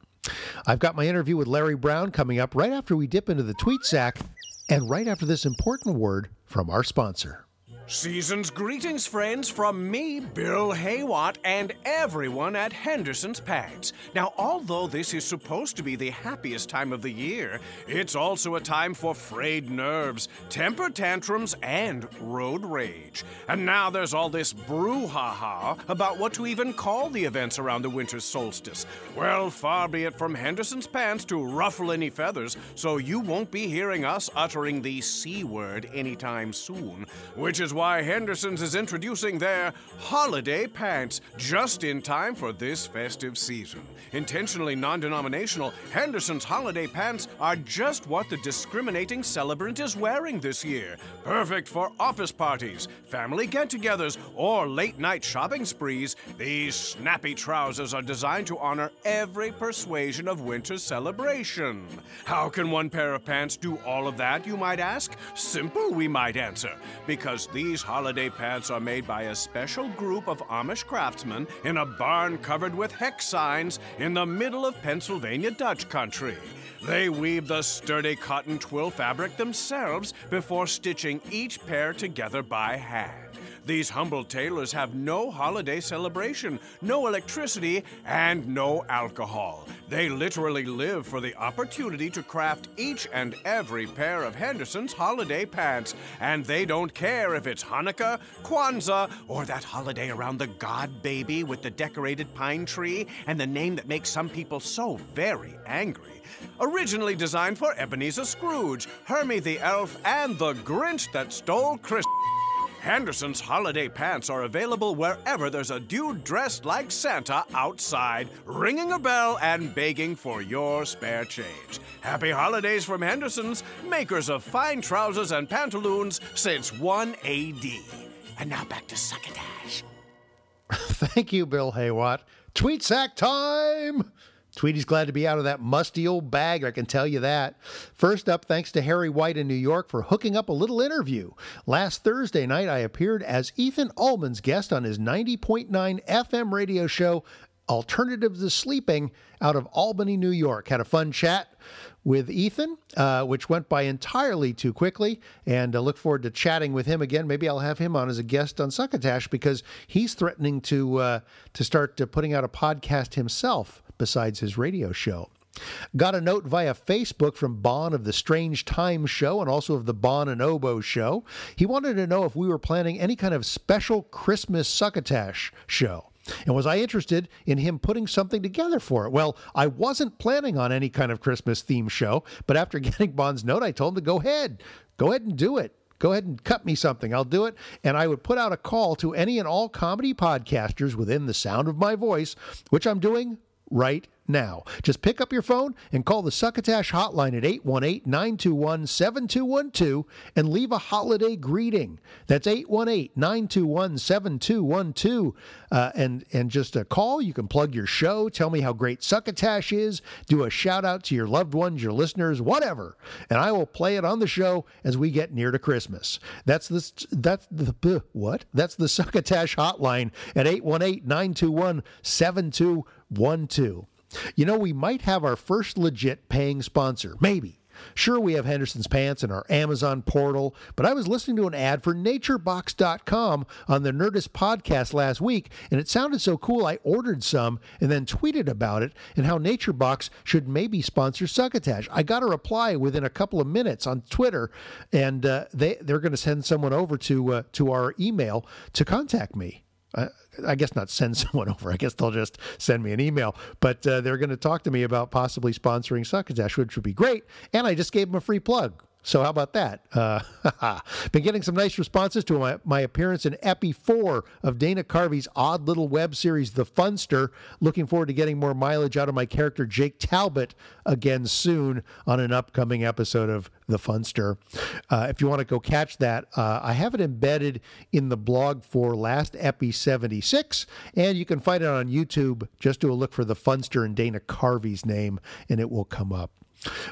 I've got my interview with Larry Brown coming up right after we dip into the tweet sack and right after this important word from our sponsor. Season's greetings, friends, from me, Bill Haywatt, and everyone at Henderson's Pants. Now, although this is supposed to be the happiest time of the year, it's also a time for frayed nerves, temper tantrums, and road rage. And now there's all this brouhaha about what to even call the events around the winter solstice. Well, far be it from Henderson's pants to ruffle any feathers, so you won't be hearing us uttering the C word anytime soon, which is why Henderson's is introducing their holiday pants just in time for this festive season. Intentionally non denominational, Henderson's holiday pants are just what the discriminating celebrant is wearing this year. Perfect for office parties, family get togethers, or late night shopping sprees, these snappy trousers are designed to honor every persuasion of winter celebration. How can one pair of pants do all of that, you might ask? Simple, we might answer. Because these holiday pants are made by a special group of Amish craftsmen in a barn covered with hex signs in the middle of Pennsylvania Dutch country. They weave the sturdy cotton twill fabric themselves before stitching each pair together by hand. These humble tailors have no holiday celebration, no electricity, and no alcohol. They literally live for the opportunity to craft each and every pair of Henderson's holiday pants. And they don't care if it's Hanukkah, Kwanzaa, or that holiday around the God baby with the decorated pine tree and the name that makes some people so very angry. Originally designed for Ebenezer Scrooge, Hermie the Elf, and the Grinch that stole Christmas. Henderson's holiday pants are available wherever there's a dude dressed like Santa outside, ringing a bell and begging for your spare change. Happy holidays from Henderson's, makers of fine trousers and pantaloons since 1 AD. And now back to Succotash. Thank you, Bill Haywatt. Tweet sack time! Tweety's glad to be out of that musty old bag, I can tell you that. First up, thanks to Harry White in New York for hooking up a little interview. Last Thursday night, I appeared as Ethan Ullman's guest on his 90.9 FM radio show, Alternatives to Sleeping, out of Albany, New York. Had a fun chat with Ethan, uh, which went by entirely too quickly, and I look forward to chatting with him again. Maybe I'll have him on as a guest on Succotash because he's threatening to uh, to start uh, putting out a podcast himself besides his radio show. Got a note via Facebook from Bon of the Strange Times show and also of the Bon and Oboe show. He wanted to know if we were planning any kind of special Christmas Succotash show. And was I interested in him putting something together for it? Well, I wasn't planning on any kind of Christmas theme show, but after getting Bon's note, I told him to go ahead. Go ahead and do it. Go ahead and cut me something. I'll do it. And I would put out a call to any and all comedy podcasters within the sound of my voice, which I'm doing right now. Just pick up your phone and call the Succotash hotline at 818 921 7212 and leave a holiday greeting. That's 818 921 7212. Uh, and and just a call. You can plug your show, tell me how great Succotash is, do a shout out to your loved ones, your listeners, whatever. And I will play it on the show as we get near to Christmas. That's the that's the uh, what? That's the Succotash hotline at 818 921 7212. You know, we might have our first legit paying sponsor. Maybe. Sure, we have Henderson's Pants and our Amazon portal, but I was listening to an ad for NatureBox.com on the Nerdist podcast last week, and it sounded so cool I ordered some and then tweeted about it and how NatureBox should maybe sponsor Succotash. I got a reply within a couple of minutes on Twitter, and uh, they they're going to send someone over to uh, to our email to contact me. I, I guess not send someone over. I guess they'll just send me an email. But uh, they're going to talk to me about possibly sponsoring Succotash, which would be great. And I just gave them a free plug. So how about that? Uh, been getting some nice responses to my, my appearance in Epi 4 of Dana Carvey's odd little web series, The Funster. Looking forward to getting more mileage out of my character Jake Talbot again soon on an upcoming episode of The Funster. Uh, if you want to go catch that, uh, I have it embedded in the blog for Last Epi 76, and you can find it on YouTube. Just do a look for The Funster and Dana Carvey's name, and it will come up.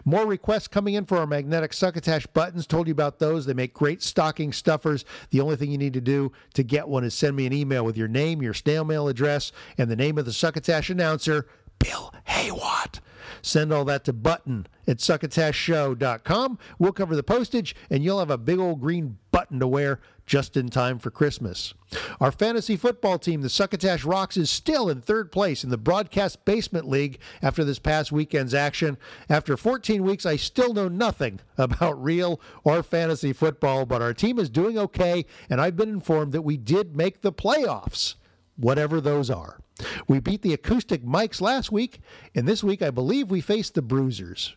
More requests coming in for our magnetic succotash buttons. Told you about those. They make great stocking stuffers. The only thing you need to do to get one is send me an email with your name, your snail mail address, and the name of the succotash announcer, Bill Haywatt. Send all that to button at succotashshow.com. We'll cover the postage, and you'll have a big old green button to wear just in time for Christmas. Our fantasy football team, the Succotash Rocks, is still in third place in the Broadcast Basement League after this past weekend's action. After 14 weeks, I still know nothing about real or fantasy football, but our team is doing okay, and I've been informed that we did make the playoffs, whatever those are. We beat the acoustic mics last week, and this week I believe we faced the bruisers.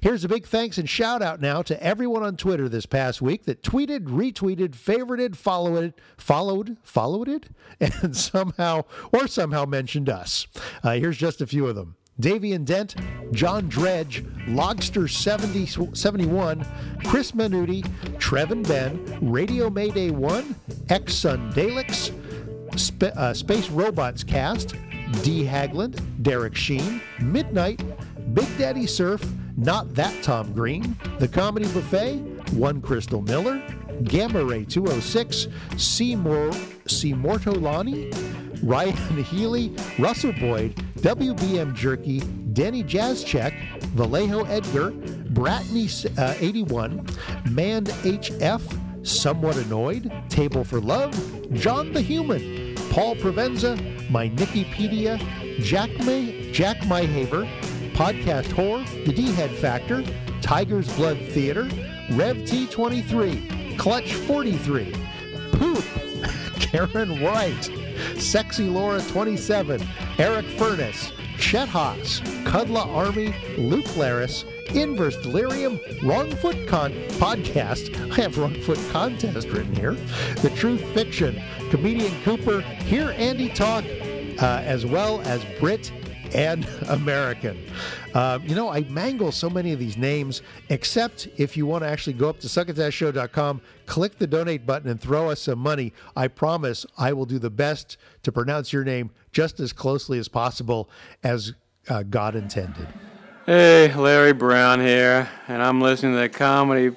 Here's a big thanks and shout out now to everyone on Twitter this past week that tweeted, retweeted, favorited, followed, followed, followed it, and somehow or somehow mentioned us. Uh, here's just a few of them. Davian Dent, John Dredge, Logster 70, 71, Chris Manuti, Trevin Ben, Radio Mayday 1, X Sun Dalix, Sp- uh, Space Robots Cast, D. Haglund, Derek Sheen, Midnight, Big Daddy Surf, Not That Tom Green, The Comedy Buffet, One Crystal Miller, Gamma Ray 206, Seymour, Seymour Lani, Ryan Healy, Russell Boyd, WBM Jerky, Denny Jazzcheck, Vallejo Edgar, Bratney uh, 81, Mand HF, Somewhat Annoyed, Table for Love, John the Human, Paul Provenza, My Nikipedia, Jack May, Jack Myhaver, Podcast Whore, The D Head Factor, Tiger's Blood Theater, Rev T23, Clutch 43, Poop, Karen Wright, Sexy Laura 27, Eric Furness, Chet Haas, Cudla Army, Luke Laris, Inverse Delirium, Wrongfoot Con- Podcast. I have Wrongfoot Contest written here. The Truth Fiction, Comedian Cooper, Hear Andy Talk, uh, as well as Brit and American. Uh, you know, I mangle so many of these names, except if you want to actually go up to succotashshow.com, click the donate button, and throw us some money. I promise I will do the best to pronounce your name just as closely as possible as uh, God intended. Hey, Larry Brown here, and I'm listening to the comedy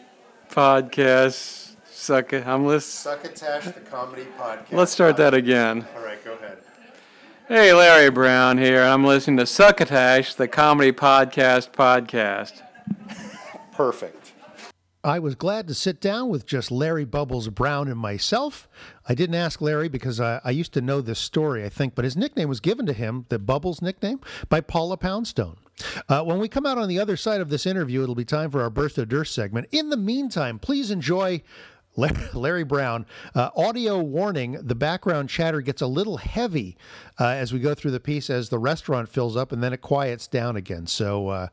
podcast. Suck it. I'm listening. Succotash, the comedy podcast. Let's start that again. All right, go ahead. Hey, Larry Brown here, and I'm listening to Succotash, the comedy podcast podcast. Perfect. I was glad to sit down with just Larry Bubbles Brown and myself. I didn't ask Larry because I, I used to know this story, I think, but his nickname was given to him, the Bubbles nickname, by Paula Poundstone. Uh, when we come out on the other side of this interview, it'll be time for our Burst of Dirt segment. In the meantime, please enjoy Larry Brown. Uh, audio warning the background chatter gets a little heavy uh, as we go through the piece as the restaurant fills up and then it quiets down again. So uh,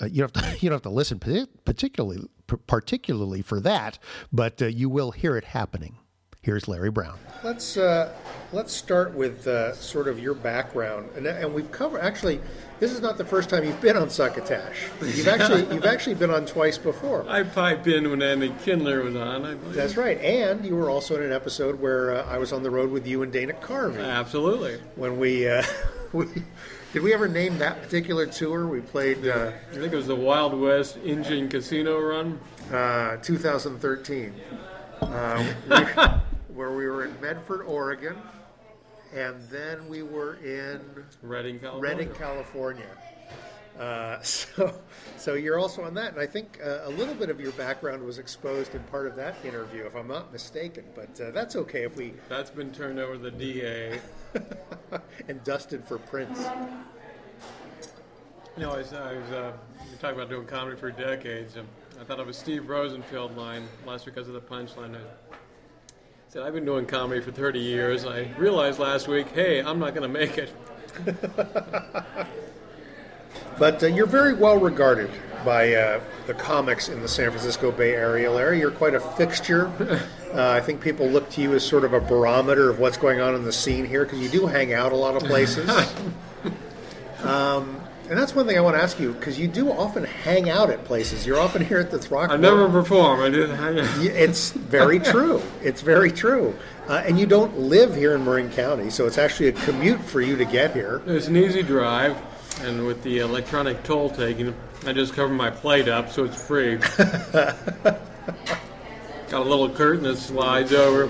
uh you, don't have to, you don't have to listen particularly, particularly for that, but uh, you will hear it happening. Here's Larry Brown. Let's uh, let's start with uh, sort of your background, and, and we've covered. Actually, this is not the first time you've been on Succotash. You've actually you've actually been on twice before. I piped in when Andy Kindler was on. I believe. That's right, and you were also in an episode where uh, I was on the road with you and Dana Carvey. Absolutely. When we uh, we did we ever name that particular tour? We played. Uh, I think it was the Wild West Engine Casino Run. uh, 2013, uh, we- where we were in Medford, Oregon, and then we were in Redding, California. Redding, California. Uh, so, so you're also on that, and I think uh, a little bit of your background was exposed in part of that interview, if I'm not mistaken. But uh, that's okay if we That's been turned over to the DA. and dusted for prints. You know, I was, I was uh, we about doing comedy for decades. And I thought of a Steve Rosenfield line last week because of the punchline. I said, I've been doing comedy for 30 years. I realized last week, hey, I'm not going to make it. But uh, you're very well regarded by uh, the comics in the San Francisco Bay Area, Larry. You're quite a fixture. Uh, I think people look to you as sort of a barometer of what's going on in the scene here because you do hang out a lot of places. um, and that's one thing I want to ask you because you do often hang out at places. You're often here at the Throck. I never perform. I did hang out. It's very true. It's very true. Uh, and you don't live here in Marin County, so it's actually a commute for you to get here. It's an easy drive, and with the electronic toll taking, I just cover my plate up so it's free. Got a little curtain that slides over.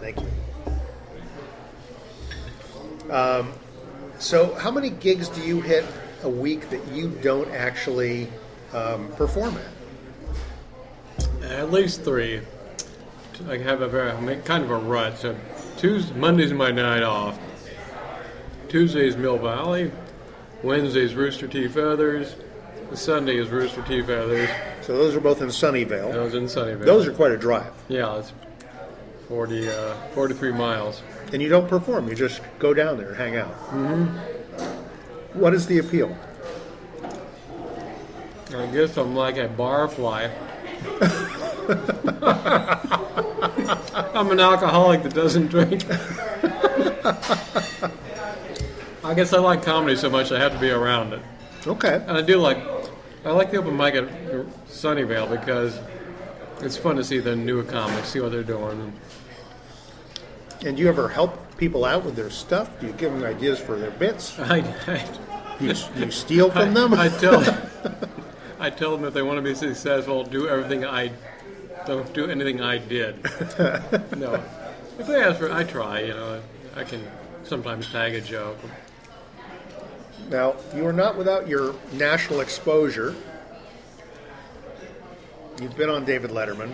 Thank you. Um, so, how many gigs do you hit a week that you don't actually um, perform at? At least three. I have a very kind of a rut. So Tuesday, Monday's my night off. Tuesday's Mill Valley. Wednesday's Rooster T. Feathers. Sunday is Rooster T. Feathers. So those are both in Sunnyvale. Those in Sunnyvale. Those are quite a drive. Yeah, it's 40, uh, 43 miles. And you don't perform, you just go down there and hang out. hmm What is the appeal? I guess I'm like a barfly. I'm an alcoholic that doesn't drink. I guess I like comedy so much I have to be around it. Okay. And I do like, I like the open mic at Sunnyvale because it's fun to see the newer comics, see what they're doing. And you ever help people out with their stuff? Do you give them ideas for their bits? I, I you, you steal from them? I, I tell, I tell them if they want to be successful, do everything I, don't do anything I did. no, if they ask for, I try. You know, I can sometimes tag a joke. Now, you are not without your national exposure. You've been on David Letterman.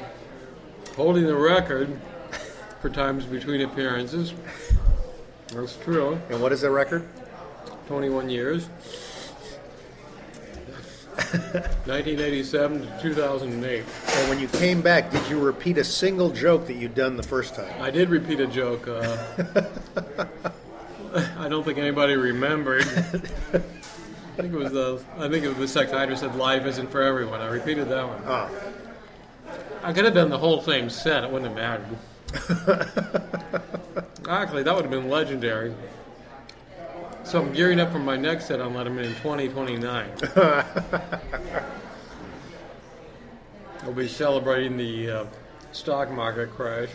Holding the record for times between appearances. That's true. And what is the record? 21 years. 1987 to 2008. And when you came back, did you repeat a single joke that you'd done the first time? I did repeat a joke. Uh, I don't think anybody remembered. I think it was the I think it was the psychiatrist said life isn't for everyone. I repeated that one. Oh. I could have done the whole same set. It wouldn't have mattered. Actually, that would have been legendary. So I'm gearing up for my next set on Letterman in 2029. we'll be celebrating the uh, stock market crash,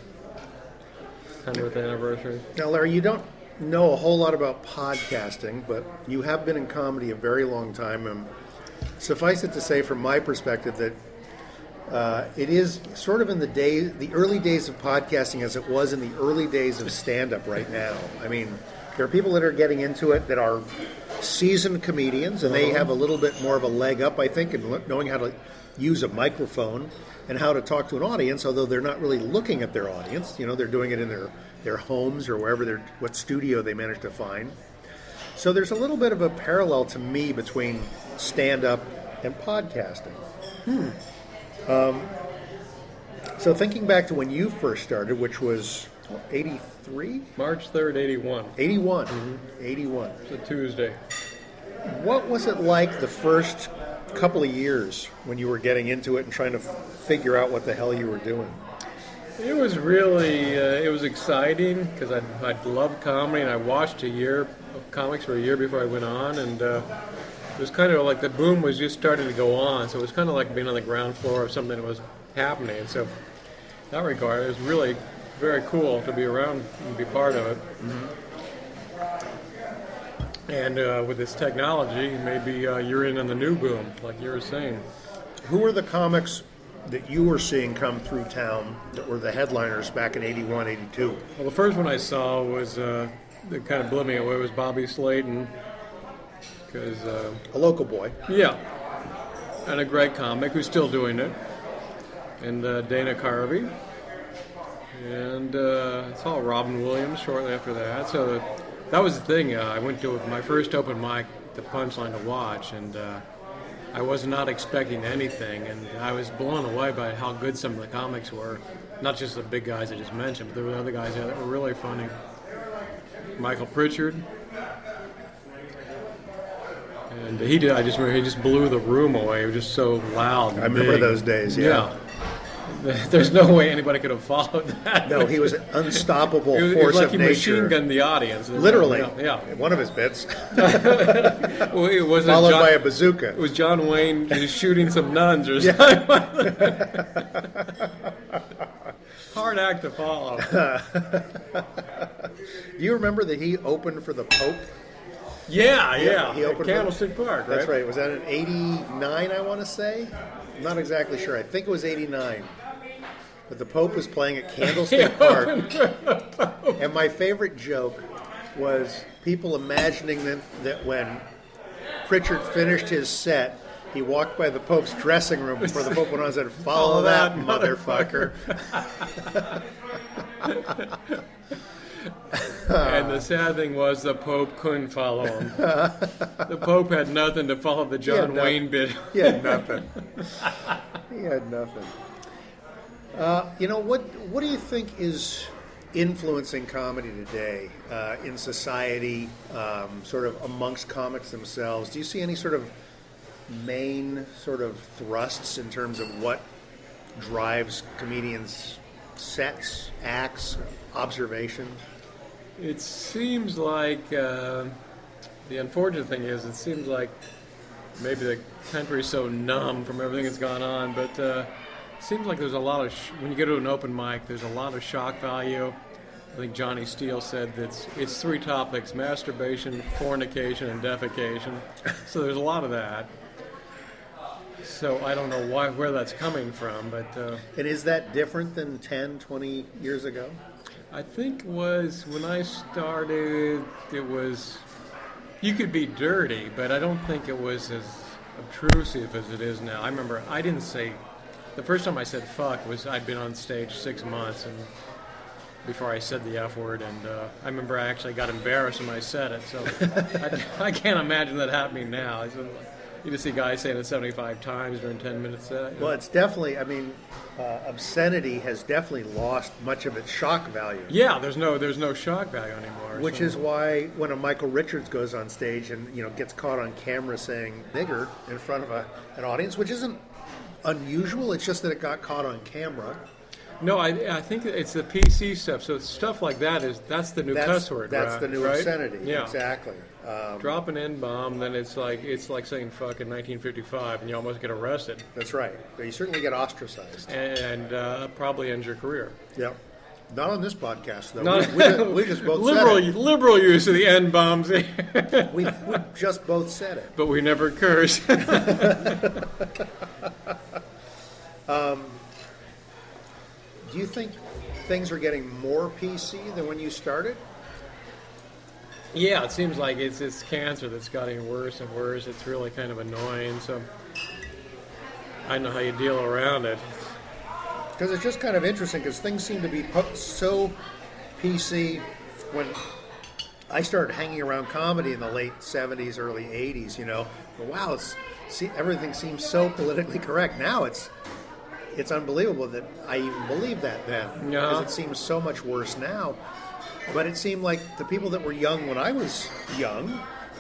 100th anniversary. Now, Larry, you don't know a whole lot about podcasting, but you have been in comedy a very long time. And suffice it to say, from my perspective, that uh, it is sort of in the days, the early days of podcasting, as it was in the early days of stand-up. Right now, I mean, there are people that are getting into it that are seasoned comedians, and they Uh-huh. have a little bit more of a leg up, I think, in knowing how to use a microphone and how to talk to an audience. Although they're not really looking at their audience, you know, they're doing it in their their homes or wherever they're what studio they manage to find. So there's a little bit of a parallel to me between stand-up and podcasting. Hmm. Um, so thinking back to when you first started, which was 83? March 3rd, 81. 81. 81. It's a Tuesday. What was it like the first couple of years when you were getting into it and trying to figure out what the hell you were doing? It was really uh, it was exciting because I I loved comedy and I watched a year of comics for a year before I went on and uh, it was kind of like the boom was just starting to go on so it was kind of like being on the ground floor of something that was happening and so in that regard it was really very cool to be around and be part of it. And uh, with this technology, maybe uh, you're in on the new boom, like you were saying. Who were the comics that you were seeing come through town that were the headliners back in 81, 82? Well, the first one I saw was uh, that kind of blew me away was Bobby Slayton, because uh, a local boy. Yeah, and a great comic who's still doing it, and uh, Dana Carvey, and uh, I saw Robin Williams shortly after that. So that was the thing. Uh, I went to my first open mic, the Punchline to watch, and. Uh, I was not expecting anything, and I was blown away by how good some of the comics were. Not just the big guys I just mentioned, but there were other guys there that were really funny. Michael Pritchard, and he did. I just remember he just blew the room away. It was just so loud. I remember big. those days, yeah. Yeah. There's no way anybody could have followed that. No, he was an unstoppable It was- it was like of he nature. machine gunned the audience. Literally. Yeah. yeah. One of his bits. well, it was Followed John, by a bazooka. It was John Wayne shooting some nuns or something. Hard act to follow. Do you remember that he opened for the Pope? Yeah, yeah. He At opened for- Candlestick Park, right? That's right? Was that in '89? I want to say. I'm not exactly sure. I think it was '89. But the Pope was playing at Candlestick Park, and my favorite joke was people imagining that, that when Pritchard finished his set, he walked by the Pope's dressing room before the Pope went on and said, "Follow, that motherfucker." and the sad thing was the Pope couldn't follow him. the Pope had nothing to follow the John no- Wayne bit. He had nothing. he had nothing. Uh, you know what? What do you think is influencing comedy today uh, in society, um, sort of amongst comics themselves? Do you see any sort of main sort of thrusts in terms of what drives comedians' sets, acts, observations? It seems like uh, the unfortunate thing is, it seems like maybe the country's so numb from everything that's gone on, but uh, it seems like there's a lot of sh- when you go to an open mic, there's a lot of shock value. I think Johnny Steele said that it's, it's three topics: masturbation, fornication, and defecation. So there's a lot of that. So I don't know why where that's coming from, but. Uh, And is that different than 10, 20 years ago? I think it was when I started, it was you could be dirty, but I don't think it was as obtrusive as it is now. I remember I didn't say the first time I said fuck was I'd been on stage six months and before I said the f word, and uh, I remember I actually got embarrassed when I said it. So I, I can't imagine that happening now. I said, you just see guys saying it 75 times during 10 minutes. Set. Well, it's definitely, I mean, uh, obscenity has definitely lost much of its shock value. yeah, there's no there's no shock value anymore. Which so- is why when a Michael Richards goes on stage and you know gets caught on camera saying "nigger" in front of a, an audience, which isn't unusual. It's just that it got caught on camera. No, I, I think it's the PC stuff. So stuff like that is that's the new That's- cuss word. that's right? the new right? obscenity, Yeah, exactly. Um, Drop an N bomb, then it's like it's like saying "fuck" in 1955, and you almost get arrested. That's right. You certainly get ostracized, and uh, probably ends your career. Yep. Not on this podcast though. Not- we, we just, we just both liberal said it. liberal use of the N bombs, we, we just both said it. but we never curse. Um, do you think things are getting more PC than when you started? Yeah, it seems like it's it's cancer that's getting worse and worse. It's really kind of annoying. So I don't know how you deal around it. Because it's just kind of interesting because things seem to be so PC when I started hanging around comedy in the late 70s, early 80s, you know. But wow, it's, see, everything seems so politically correct. Now it's it's unbelievable that I even believed that then. Because it seems so much worse now. But it seemed like the people that were young when I was young,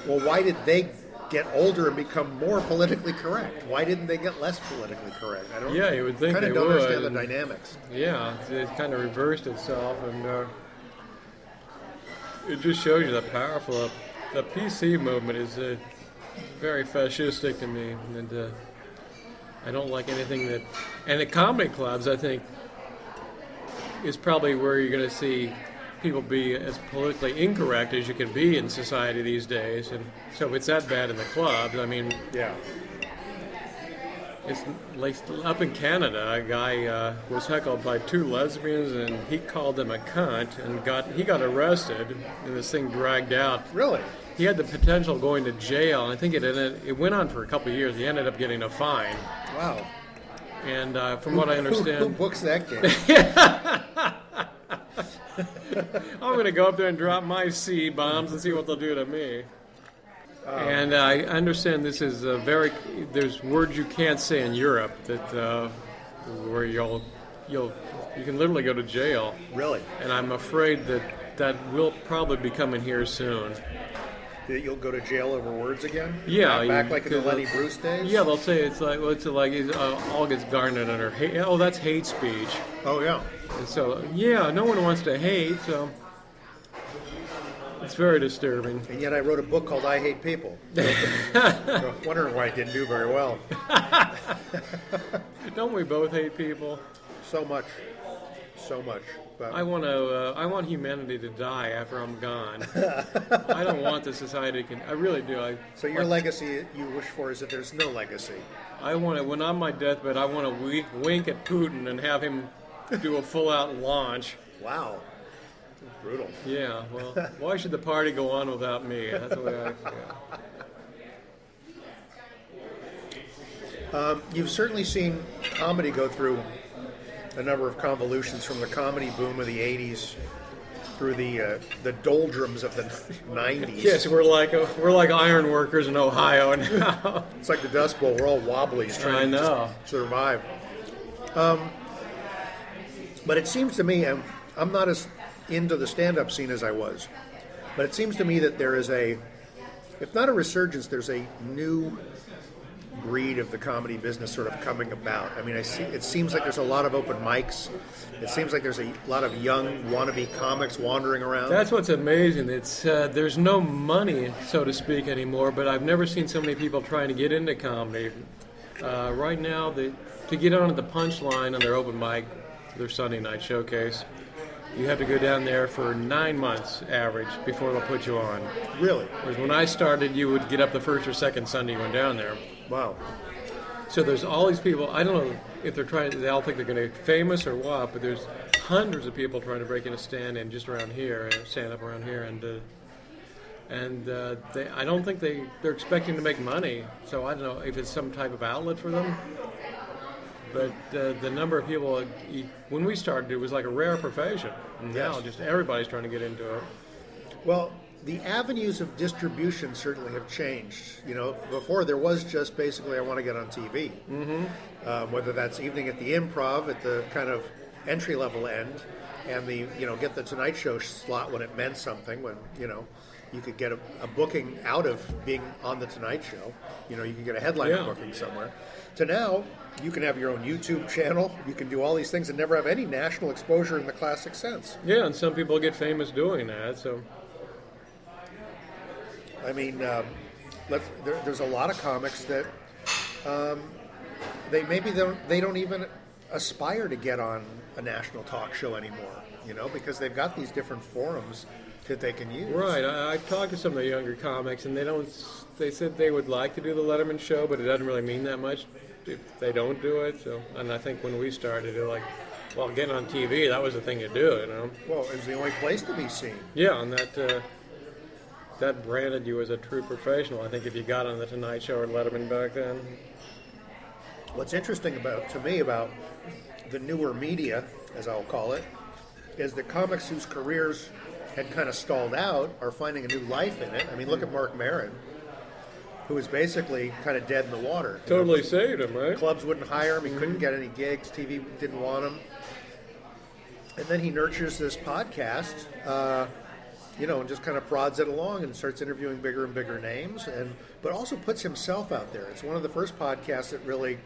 well, why did they get older and become more politically correct? Why didn't they get less politically correct? I don't. Yeah, you would think kind they of don't would. understand the dynamics. Yeah, it kind of reversed itself, and uh, it just shows you the powerful. uh, The PC movement is uh, very fascistic to me, and uh, I don't like anything that. And the comedy clubs, I think, is probably where you're going to see people be as politically incorrect as you can be in society these days. And so if it's that bad in the clubs, I mean, yeah. It's like up in Canada, a guy uh, was heckled by two lesbians, and he called them a cunt, and got he got arrested, and this thing dragged out. Really? He had the potential of going to jail. I think it ended, it went on for a couple of years. He ended up getting a fine. Wow. And uh, from what I Who- understand, who books that game? I'm going to go up there and drop my C bombs and see what they'll do to me. and I understand this is a very there's words you can't say in Europe that uh, where you'll you'll you can literally go to jail. Really? And I'm afraid that that will probably be coming here soon. That you'll go to jail over words again? Yeah, Back, back like in the Lenny Bruce days? Yeah, they'll say it's like well, it's like uh, all gets garnered under hate. Oh, that's hate speech. Oh yeah. And so yeah, no one wants to hate, so it's very disturbing. And yet I wrote a book called I Hate People. Wondering why it didn't do very well. Don't we both hate people? So much. So much. But I want to. Uh, I want humanity to die after I'm gone. I don't want the society. Can I really do? I. so your legacy you wish for is that there's no legacy. I want to. When I'm on my deathbed, I want to wink, wink at Putin and have him do a full-out launch. Wow. Brutal. Yeah. Well, why should the party go on without me? That's the way I feel. Um, you've certainly seen comedy go through a number of convolutions from the comedy boom of the 80s through the uh, the doldrums of the 90s. Yes, we're like we're like iron workers in Ohio now. It's like the Dust Bowl. We're all wobblies trying to survive. Um, but it seems to me, and I'm not as into the stand-up scene as I was, but it seems to me that there is a, if not a resurgence, there's a new breed of the comedy business sort of coming about. I mean, I see. It seems like there's a lot of open mics. It seems like there's a lot of young wannabe comics wandering around. That's what's amazing. It's uh, there's no money, so to speak, anymore. But I've never seen so many people trying to get into comedy. Uh, right now, the, to get on the Punchline on their open mic, their Sunday night showcase, you have to go down there for nine months average before they'll put you on. Really? Whereas when I started, you would get up the first or second Sunday you went down there. Wow. So there's all these people. I don't know if they're trying. They all think they're going to get famous or what, but there's hundreds of people trying to break in a stand in just around here, uh, stand up around here, and uh, and uh, they, I don't think they they're expecting to make money. So I don't know if it's some type of outlet for them. But uh, the number of people uh, when we started, it was like a rare profession. And now Yes. just everybody's trying to get into it. Well, the avenues of distribution certainly have changed. You know, before there was just basically I want to get on TV. Mm-hmm. Um, whether that's evening at the Improv at the kind of entry level end, and the you know get the Tonight Show slot when it meant something. When you know you could get a, a booking out of being on the Tonight Show. You know you could get a headliner Yeah. booking somewhere. To now you can have your own YouTube channel. You can do all these things and never have any national exposure in the classic sense. Yeah, and some people get famous doing that. So I mean, um, let's, there, there's a lot of comics that um, they maybe don't, they don't even aspire to get on a national talk show anymore. You know, because they've got these different forums that they can use. Right. I, I talked to some of the younger comics, and they don't. They said they would like to do the Letterman show, but it doesn't really mean that much if they don't do it. So, and I think when we started, they're like, well, getting on TV, that was the thing to do, you know. Well, it was the only place to be seen. Yeah, and that uh, that branded you as a true professional. I think if you got on the Tonight Show or Letterman back then. What's interesting about to me about the newer media, as I'll call it, is the comics whose careers had kind of stalled out are finding a new life in it. I mean, look at Marc Maron, who was basically kind of dead in the water. You know, Totally saved him, right? Clubs wouldn't hire him. He couldn't get any gigs. TV didn't want him. And then he nurtures this podcast, uh, you know, and just kind of prods it along and starts interviewing bigger and bigger names, and but also puts himself out there. It's one of the first podcasts that really,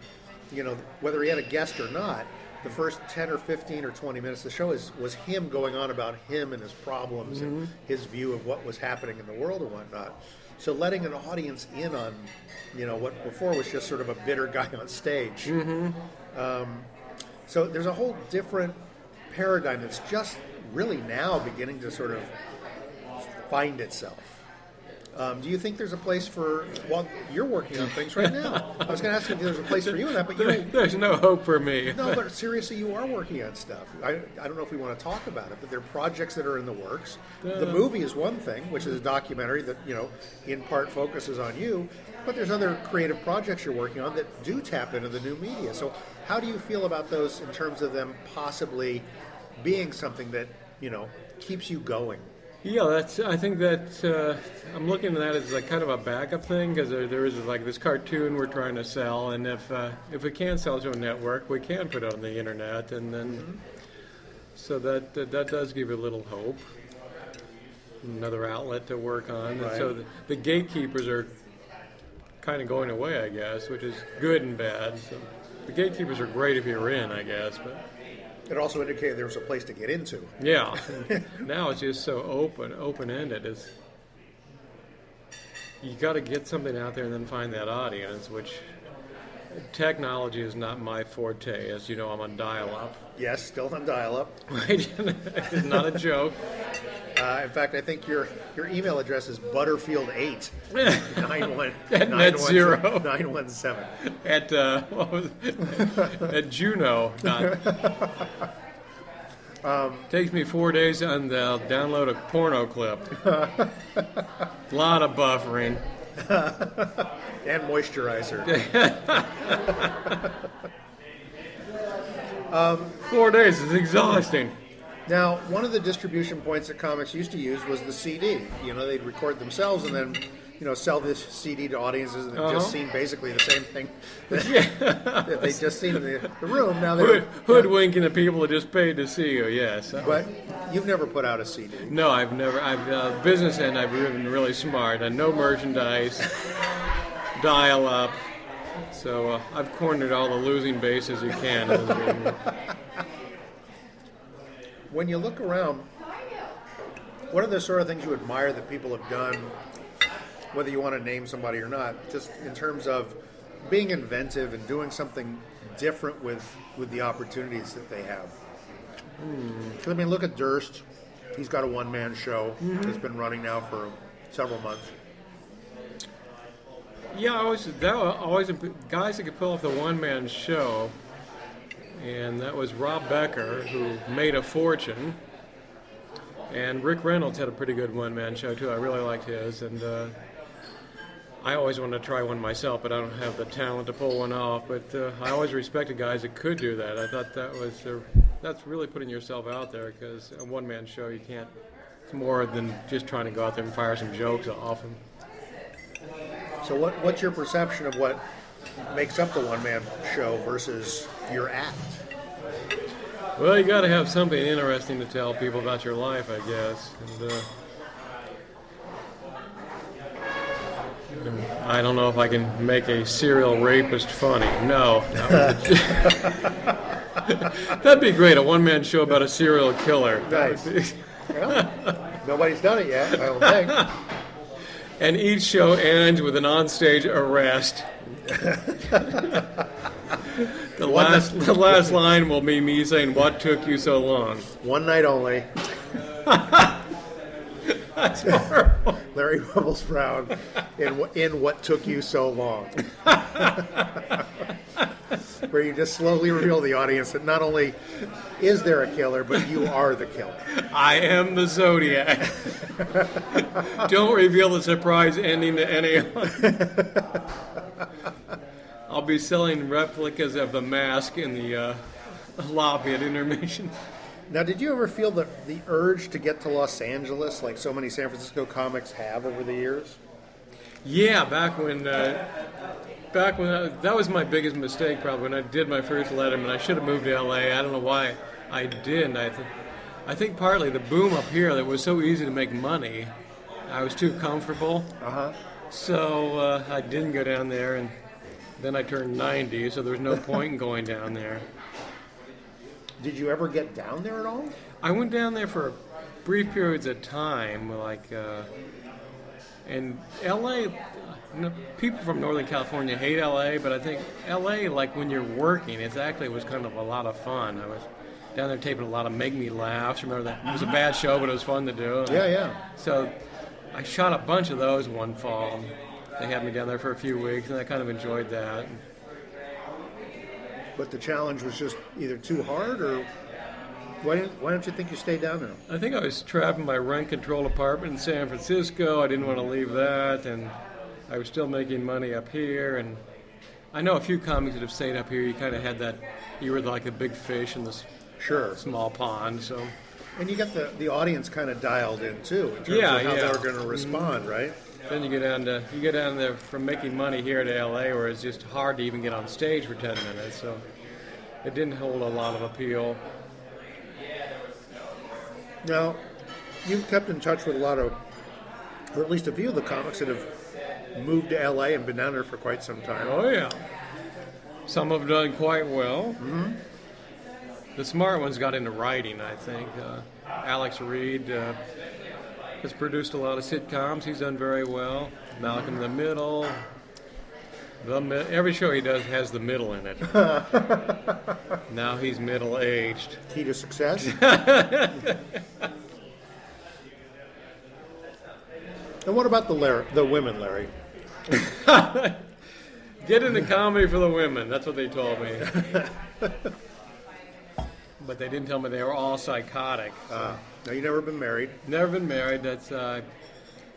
you know, whether he had a guest or not, the first ten or fifteen or twenty minutes of the show is was him going on about him and his problems and Mhm. his view of what was happening in the world and whatnot. So letting an audience in on, you know, what before was just sort of a bitter guy on stage. Mhm. Um, so there's a whole different paradigm that's just really now beginning to sort of find itself. Um, do you think there's a place for? Well, you're working on things right now. I was going to ask you if there's a place for you in that, but you. There's no hope for me. No, but seriously, you are working on stuff. I, I don't know if we want to talk about it, but there are projects that are in the works. The Uh. movie is one thing, which is a documentary that you know in part focuses on you, but there's other creative projects you're working on that do tap into the new media. So, how do you feel about those in terms of them possibly being something that you know keeps you going? Yeah, that's. I think that uh, I'm looking at that as like kind of a backup thing because there, there is like this cartoon we're trying to sell, and if uh, if we can sell to a network, we can put it on the internet, and then so that that, that does give you a little hope, another outlet to work on. And so the, the gatekeepers are kind of going away, I guess, which is good and bad. So the gatekeepers are great if you're in, I guess, but. It also indicated there was a place to get into. Yeah. now it's just so open, open ended. It's you got to get something out there and then find that audience, which technology is not my forte. As you know, I'm on dial-up. Yes, still on dial-up. Right, it's not a joke. Uh, in fact, I think your your email address is butterfield8 nine one At nine net one- zero. 917. At uh, what was it? at Juno. Um, Takes me four days and I'll download a porno clip. a lot of buffering. and moisturizer. um, Four days is exhausting. Now, one of the distribution points that comics used to use was the CD. You know, they'd record themselves and then, you know, sell this CD to audiences that Uh-huh. just seen basically the same thing that, that they just seen in the, the room. Now they're Hood, hoodwinking the people that just paid to see you. Yes, But you've never put out a CD. no, I've never. I've uh, business end. I've been really smart. And no merchandise, dial up. So uh, I've cornered all the losing bases you can. in this game. When you look around, what are the sort of things you admire that people have done, whether you want to name somebody or not, just in terms of being inventive and doing something different with, with the opportunities that they have? 'Cause, I mean, look at Durst. He's got a one man show Mhm. that's been running now for several months. Yeah, I always that always guys that could pull off the one man show, and that was Rob Becker who made a fortune, and Rick Reynolds had a pretty good one man show too. I really liked his, and uh, I always wanted to try one myself, but I don't have the talent to pull one off. But uh, I always respected guys that could do that. I thought that was uh, that's really putting yourself out there because a one man show you can't. It's more than just trying to go out there and fire some jokes off them. So, what, what's your perception of what makes up the one man show versus your act? Well, you got to have something interesting to tell people about your life, I guess. And, uh, I don't know if I can make a serial rapist funny. No. that would- be great, a one man show about a serial killer. Nice. Well, nobody's done it yet, I don't think. and each show ends with an onstage arrest. The last, the last line will be me saying, What took you so long? One night only. That's horrible. Larry Bubbles Brown in, wh- in What Took You So Long. Where you just slowly reveal the audience that not only is there a killer, but you are the killer. I am the Zodiac. Don't reveal the surprise ending to anyone. I'll be selling replicas of the mask in the uh, lobby at intermission. Now, did you ever feel the, the urge to get to Los Angeles like so many San Francisco comics have over the years? Yeah, back when, uh, back when I, that was my biggest mistake. Probably when I did my first Letterman, I should have moved to L.A. I don't know why I didn't. I, th- I think partly the boom up here that was so easy to make money, I was too comfortable. Uh huh. So uh, I didn't go down there, and then I turned 90, so there was no point in going down there. Did you ever get down there at all? I went down there for brief periods of time, like uh, in LA. no, People from Northern California hate LA, but I think LA, like when you're working, it's actually was kind of a lot of fun. I was down there taping a lot of Make Me Laughs. Remember that? It was a bad show, but it was fun to do. Yeah, yeah. So I shot a bunch of those one fall. They had me down there for a few weeks, and I kind of enjoyed that. But the challenge was just either too hard or why didn't why don't you think you stayed down there? I think I was trapped in my rent-controlled apartment in San Francisco. I didn't want to leave that, and I was still making money up here. And I know a few comics that have stayed up here. You kind of had that. You were like a big fish in this sure small pond. So And you got the, the audience kind of dialed in too in terms yeah, of how yeah. they're going to respond, Mhm. right? Then you get down to you get down there from making money here to LA, where it's just hard to even get on stage for ten minutes. So it didn't hold a lot of appeal. Now, you've kept in touch with a lot of, or at least a few of the comics that have moved to LA and been down there for quite some time. Oh yeah, some have done quite well. Mm-hmm. The smart ones got into writing, I think. Uh, Alex Reid uh, has produced a lot of sitcoms. He's done very well. Malcolm in the Middle. The mi- every show he does has the middle in it. now he's middle aged. Key to success. And what about the Larry, the women, Larry? Get into comedy for the women. That's what they told me. But they didn't tell me they were all psychotic. Uh, now you never been married? Never been married. That's uh,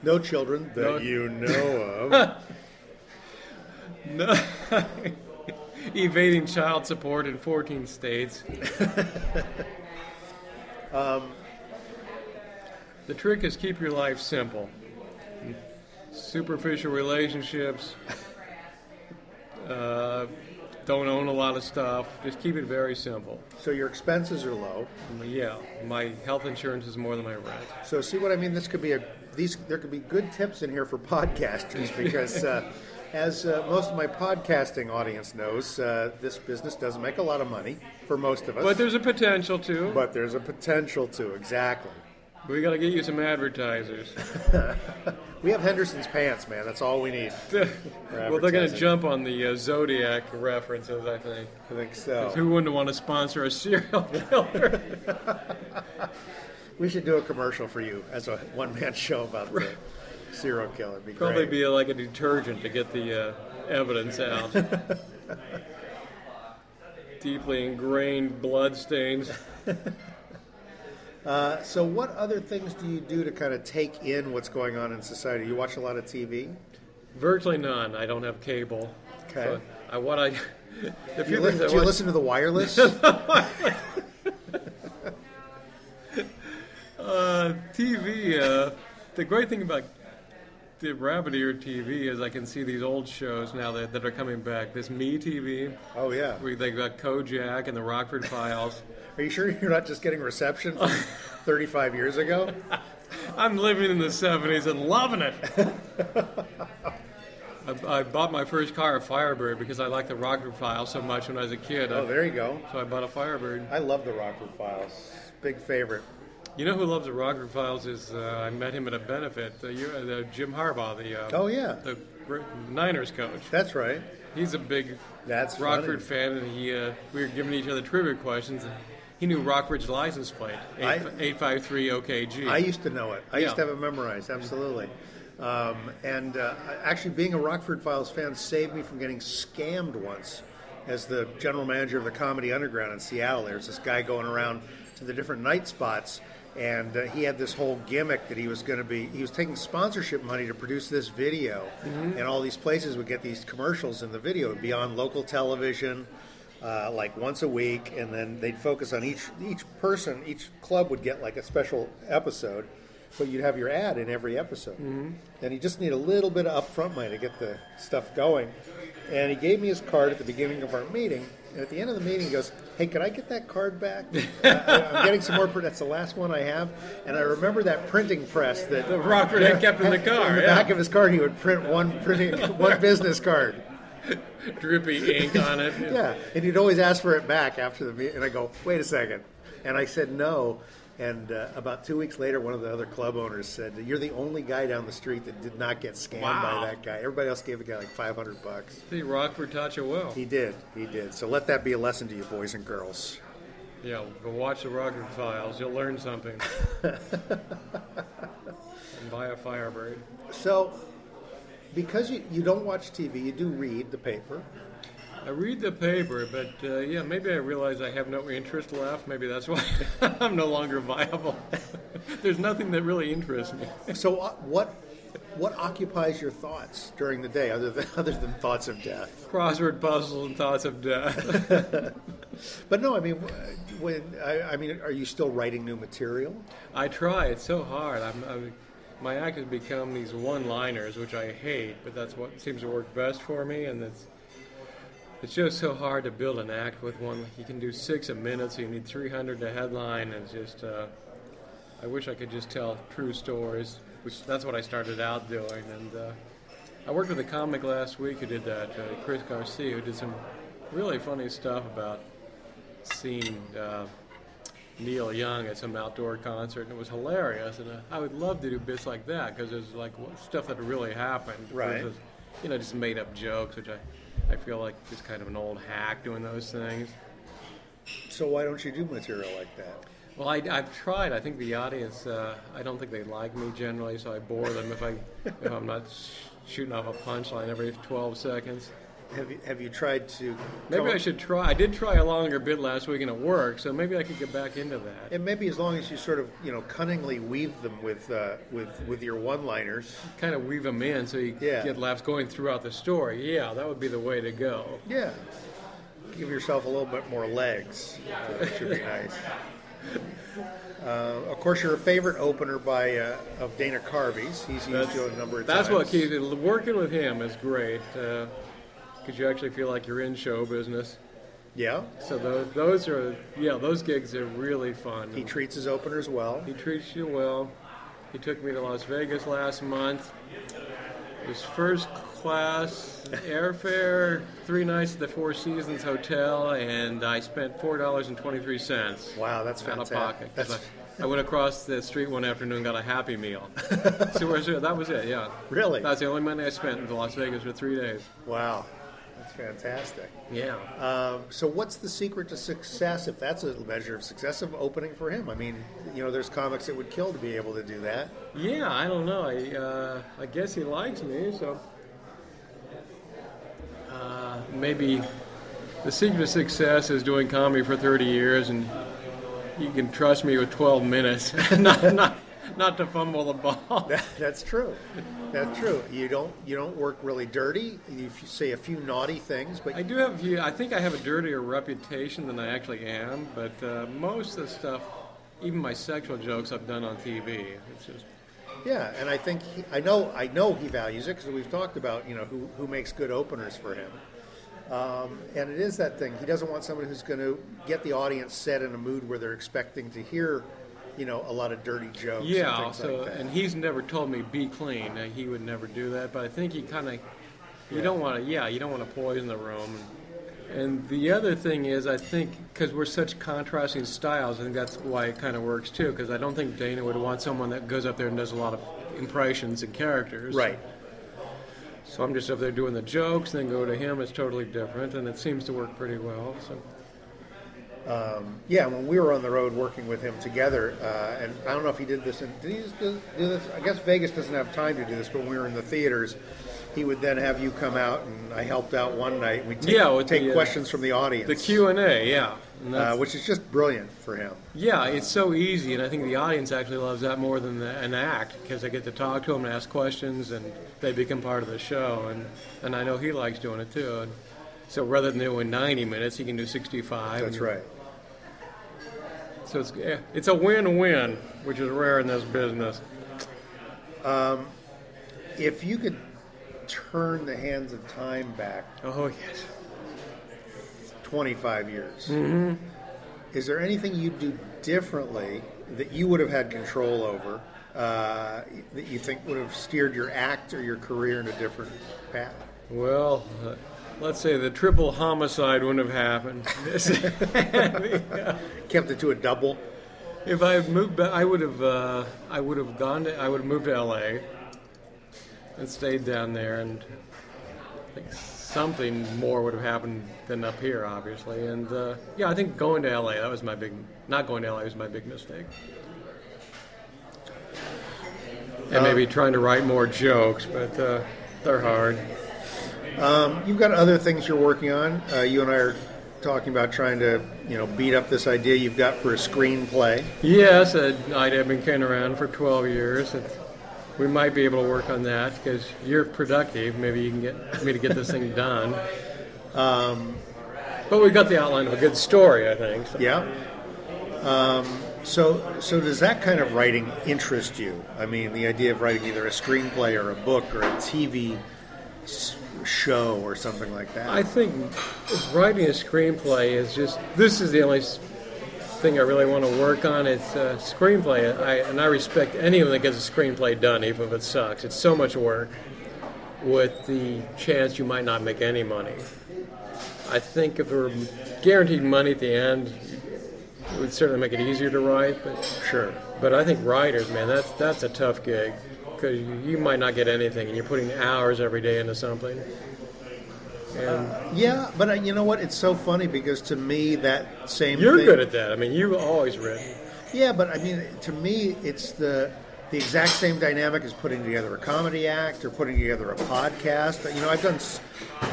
no children that no- you know of. no. Evading child support in 14 states. um, the trick is keep your life simple. Superficial relationships. Uh, don't own a lot of stuff. Just keep it very simple. so your expenses are low. Yeah, my health insurance is more than my rent. So see what I mean? This could be a these there could be good tips in here for podcasters because uh, as uh, most of my podcasting audience knows, uh, this business doesn't make a lot of money for most of us. But there's a potential to. But there's a potential to exactly. We got to get you some advertisers. We have Henderson's pants, man. That's all we need. well, they're going to jump on the uh, Zodiac references, I think. I think so. Who wouldn't want to sponsor a serial killer? We should do a commercial for you as a one-man show about the serial killer. Be Probably great. be like a detergent to get the uh, evidence out. Deeply ingrained blood stains. Uh, so, what other things do you do to kind of take in what's going on in society? You watch a lot of TV. Virtually none. I don't have cable. Okay. So I, what I. The Do few you, li- do you watch- listen to the wireless? Uh, TV. Uh, the great thing about the rabbit ear TV is I can see these old shows now that, that are coming back. This Me TV. Oh yeah. Where they got Kojak and the Rockford Files. Are you sure you're not just getting reception from 35 years ago? I'm living in the 70s and loving it. I, I bought my first car a Firebird because I liked the Rockford Files so much when I was a kid. Oh, there you go. So I bought a Firebird. I love the Rockford Files. Big favorite. You know who loves the Rockford Files is uh, I met him at a benefit. The, the Jim Harbaugh, the uh, Oh, yeah. the Niners coach. That's right. He's a big That's Rockford funny. fan, and he uh, we were giving each other trivia questions. He knew Rockford's license plate, I- eight five three OKG. I used to know it. I used to have it memorized, absolutely. Um, and uh, actually, being a Rockford Files fan saved me from getting scammed once. As the general manager of the Comedy Underground in Seattle, there's this guy going around to the different night spots, and uh, he had this whole gimmick that he was going to be. He was taking sponsorship money to produce this video, Mhm. and all these places would get these commercials in the video. It'd be on local television, uh, like once a week, and then they'd focus on each each person. Each club would get like a special episode, but you'd have your ad in every episode. Mhm. And you just need a little bit of upfront money to get the stuff going. and he gave me his card at the beginning of our meeting. And at the end of the meeting, he goes, "Hey, could I get that card back? Uh, I'm getting some more. Print. That's the last one I have." And I remember that printing press that That Rockford had kept in the car, In the yeah. back of his card, he would print one printing, one business card. Drippy ink on it. Yeah, and he'd always ask for it back after the meeting. And I go, "Wait a second. and I said no. And uh, about two weeks later, one of the other club owners said, "You're the only guy down the street that did not get scammed Wow. by that guy. Everybody else gave the guy like 500 bucks." See, Rockford taught you well. He did. He did. So let that be a lesson to you, boys and girls. Yeah, go watch the Rockford Files. You'll learn something. and buy a Firebird. So, because you, you don't watch TV, you do read the paper. I read the paper, but uh, yeah, maybe I realize I have no interest left. Maybe that's why I'm no longer viable. There's nothing that really interests me. So, uh, what what occupies your thoughts during the day, other than other than thoughts of death? Crossword puzzles and thoughts of death. But no, I mean, when I, I mean, are you still writing new material? I try. It's so hard. I'm, I'm, my act has become these one-liners, which I hate, but that's what seems to work best for me. And it's it's just so hard to build an act with one. You can do six a minute, so you need 300 to headline. And just, uh, I wish I could just tell true stories, which that's what I started out doing. And uh, I worked with a comic last week who did that, uh, Chris Garcia, who did some really funny stuff about seeing. Neil Young at some outdoor concert, and it was hilarious. And uh, I would love to do bits like that because it's like stuff that really happened. Right. versus, you know, just made up jokes, which I, I feel like just kind of an old hack doing those things. So why don't you do material like that? Well, I, I've tried. I think the audience, uh, I don't think they like me generally, so I bore them if I if I'm not sh- shooting off a punchline every 12 seconds. Have you have you tried to? Maybe I should try. I did try a longer bit last week and it worked, so maybe I could get back into that. And maybe as long as you sort of you know cunningly weave them with uh, with with your one-liners. Kind of weave them in so you Yeah. get laughs going throughout the story. Yeah, that would be the way to go. Yeah. Give yourself a little bit more legs. That should be nice. Uh, of course, you're a favorite opener by uh, of Dana Carvey's. He's used you a number of That's times. what keeps it. Working with him is great because you actually feel like you're in show business. Yeah. So those, those are yeah, those gigs are really fun. He treats his openers well. He treats you well. He took me to Las Vegas last month. It was first class airfare, three nights at the Four Seasons Hotel, and I spent four dollars and twenty three cents. Wow, that's out of pocket. That's- I, I went across the street one afternoon, and got a Happy Meal. so that was it. Yeah. Really? That's the only money I spent in Las Vegas for three days. Wow, fantastic. Yeah. Um, so, what's the secret to success? If that's a measure of success of opening for him, I mean, you know, there's comics that would kill to be able to do that. Yeah, I don't know. I uh, I guess he likes me, so uh, maybe the secret to success is doing comedy for 30 years, and you can trust me with 12 minutes, not not not to fumble the ball. That's true. That's true. You don't you don't work really dirty. You say a few naughty things, but I do have a few. I think I have a dirtier reputation than I actually am, but uh, most of the stuff, even my sexual jokes, I've done on TV. It's just yeah. And I think he, I know I know he values it because we've talked about you know who who makes good openers for him. Um, and it is that thing. He doesn't want someone who's going to get the audience set in a mood where they're expecting to hear, you know, a lot of dirty jokes. Yeah, and things so like that. and he's never told me be clean. He would never do that. But I think he kind of, you Yeah. don't want to. Yeah, you don't want to poison the room. And, and the other thing is, I think because we're such contrasting styles, I think that's why it kind of works too. Because I don't think Dana would want someone that goes up there and does a lot of impressions and characters. Right. So I'm just up there doing the jokes, then go to him. It's totally different, and it seems to work pretty well. So. Um, yeah, when we were on the road working with him together, uh, and I don't know if he did this. In, did he do do this? I guess Vegas doesn't have time to do this, but when we were in the theaters, he would then have you come out, and I helped out one night. We take, Yeah, with take the, uh, questions from the audience. The Q and A, yeah, And uh, which is just brilliant for him. Yeah, it's so easy, and I think the audience actually loves that more than the, an act because they get to talk to them and ask questions, and they become part of the show. And, and I know he likes doing it too. And so rather than doing 90 minutes, he can do 65. That's right. So it's it's a win-win, which is rare in this business. Um, if you could turn the hands of time back Oh yes. 25 years, Mhm. is there anything you'd do differently that you would have had control over uh, that you think would have steered your act or your career in a different path? Well, uh, let's say the triple homicide wouldn't have happened. Kept it to a double. If I had moved back, I would have. Uh, I would have gone. To, I would have moved to L.A. and stayed down there, and I think something more would have happened than up here, obviously. And uh, yeah, I think going to L.A. That was my big. Not going to L.A. was my big mistake. And maybe trying to write more jokes, but uh, they're hard. Um, you've got other things you're working on. Uh, you and I are talking about trying to, you know, beat up this idea you've got for a screenplay. Yes, uh, I've been kicking around for 12 years. we might be able to work on that because you're productive. Maybe you can get me to get this thing done. Um, but we've got the outline of a good story, I think. so. Yeah. Um, so, so does that kind of writing interest you? I mean, the idea of writing either a screenplay or a book or a TV show or something like that. I think writing a screenplay is just this is the only thing I really want to work on. It's a screenplay, I, and I respect anyone that gets a screenplay done, even if it sucks. It's so much work, with the chance you might not make any money. I think if there were guaranteed money at the end, it would certainly make it easier to write. But sure. But I think writers, man, that's that's a tough gig because you, you might not get anything, and you're putting hours every day into something. And Yeah, but uh, you know what? It's so funny because to me that same. you're thing, good at that. I mean, you've always written. Yeah, but I mean, to me, it's the the exact same dynamic as putting together a comedy act or putting together a podcast. You know, I've done.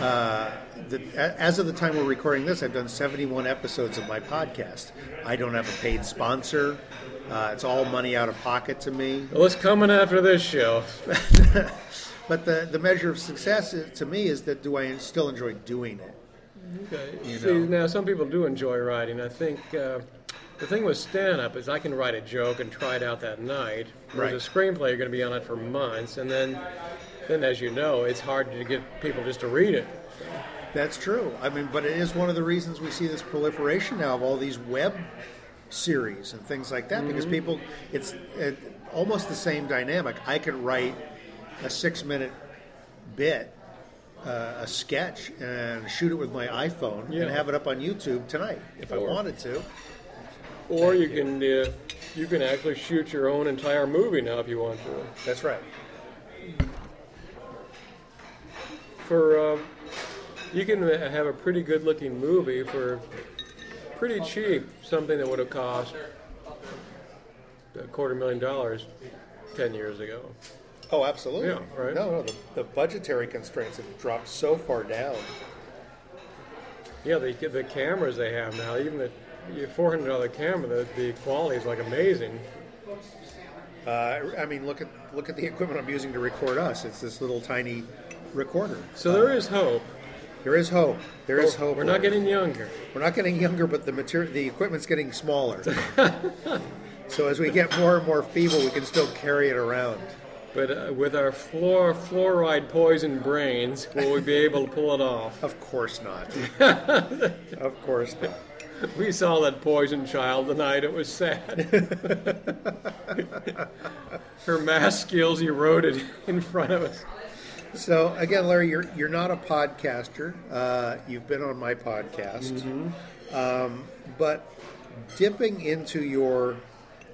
Uh, the, as of the time we're recording this, I've done 71 episodes of my podcast. I don't have a paid sponsor. Uh, it's all money out of pocket to me. Well, it's coming after this show. But the, the measure of success to me is that do I still enjoy doing it? Okay. You See, know. now some people do enjoy writing. I think uh, the thing with stand-up is I can write a joke and try it out that night. Whereas a screenplay, you're going to be on it for months, and then, then as you know, it's hard to get people just to read it. That's true. I mean, but it is one of the reasons we see this proliferation now of all these web series and things like that because Mhm. people, it's it, almost the same dynamic. I could write a six minute bit, uh, a sketch, and shoot it with my iPhone Yeah. and have it up on YouTube tonight if I wanted to. Or you can uh, you can actually shoot your own entire movie now if you want to. That's right. For uh, you can uh, have a pretty good-looking movie for pretty cheap. Something that would have cost a quarter million dollars ten years ago. Oh, absolutely. Yeah, right. No, no, the, the budgetary constraints have dropped so far down. Yeah, the the cameras they have now, even the four hundred dollar camera, the, the quality is like amazing. Uh, I mean, look at look at the equipment I'm using to record us. It's this little tiny recorder. So there is hope. There is hope. There is Oh, hope. we're not getting younger. We're not getting younger, but the material, the equipment's getting smaller. so as we get more and more feeble, we can still carry it around. But uh, with our fluor, fluoride poison brains, will we be able to pull it off? Of course not. of course not. We saw that poison child tonight. It was sad. Her math skills eroded in front of us. So again, Larry, you're you're not a podcaster. Uh, you've been on my podcast, Mm-hmm. um, but dipping into your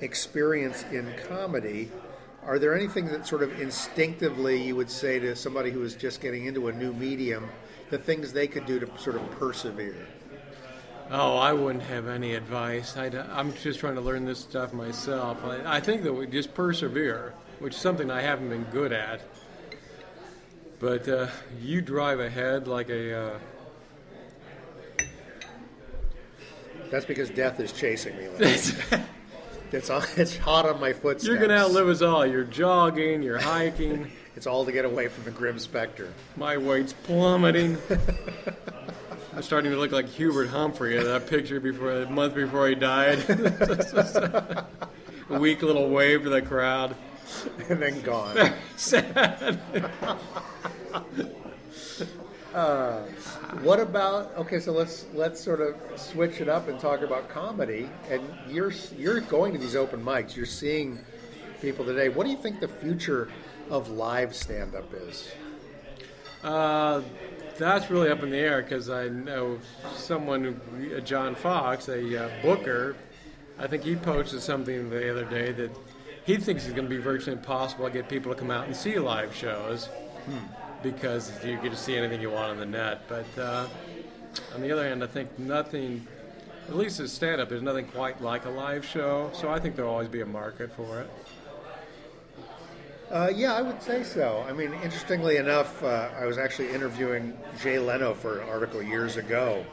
experience in comedy, are there anything that sort of instinctively you would say to somebody who is just getting into a new medium, the things they could do to sort of persevere? Oh, I wouldn't have any advice. i am just trying to learn this stuff myself. I, I think that we just persevere, which is something I haven't been good at. But uh, you drive ahead like a. Uh, That's because death is chasing me. It's on, it's hot on my footsteps. you're going to outlive us all. You're jogging, you're hiking. It's all to get away from the grim specter. My weight's plummeting. I'm starting to look like Hubert Humphrey in that picture before a month before he died. a weak little wave to the crowd. and then gone. Very sad. Uh, what about okay? So let's let's sort of switch it up and talk about comedy. And you're you're going to these open mics. You're seeing people today. What do you think the future of live stand up is? Uh, that's really up in the air because I know someone, uh, John Fox, a uh, booker. I think he posted something the other day that he thinks it's going to be virtually impossible to get people to come out and see live shows because you get to see anything you want on the net. But uh, on the other hand, I think nothing, at least as stand up, there's nothing quite like a live show. So I think there'll always be a market for it. Uh, yeah, I would say so. I mean, interestingly enough, uh, I was actually interviewing Jay Leno for an article years ago,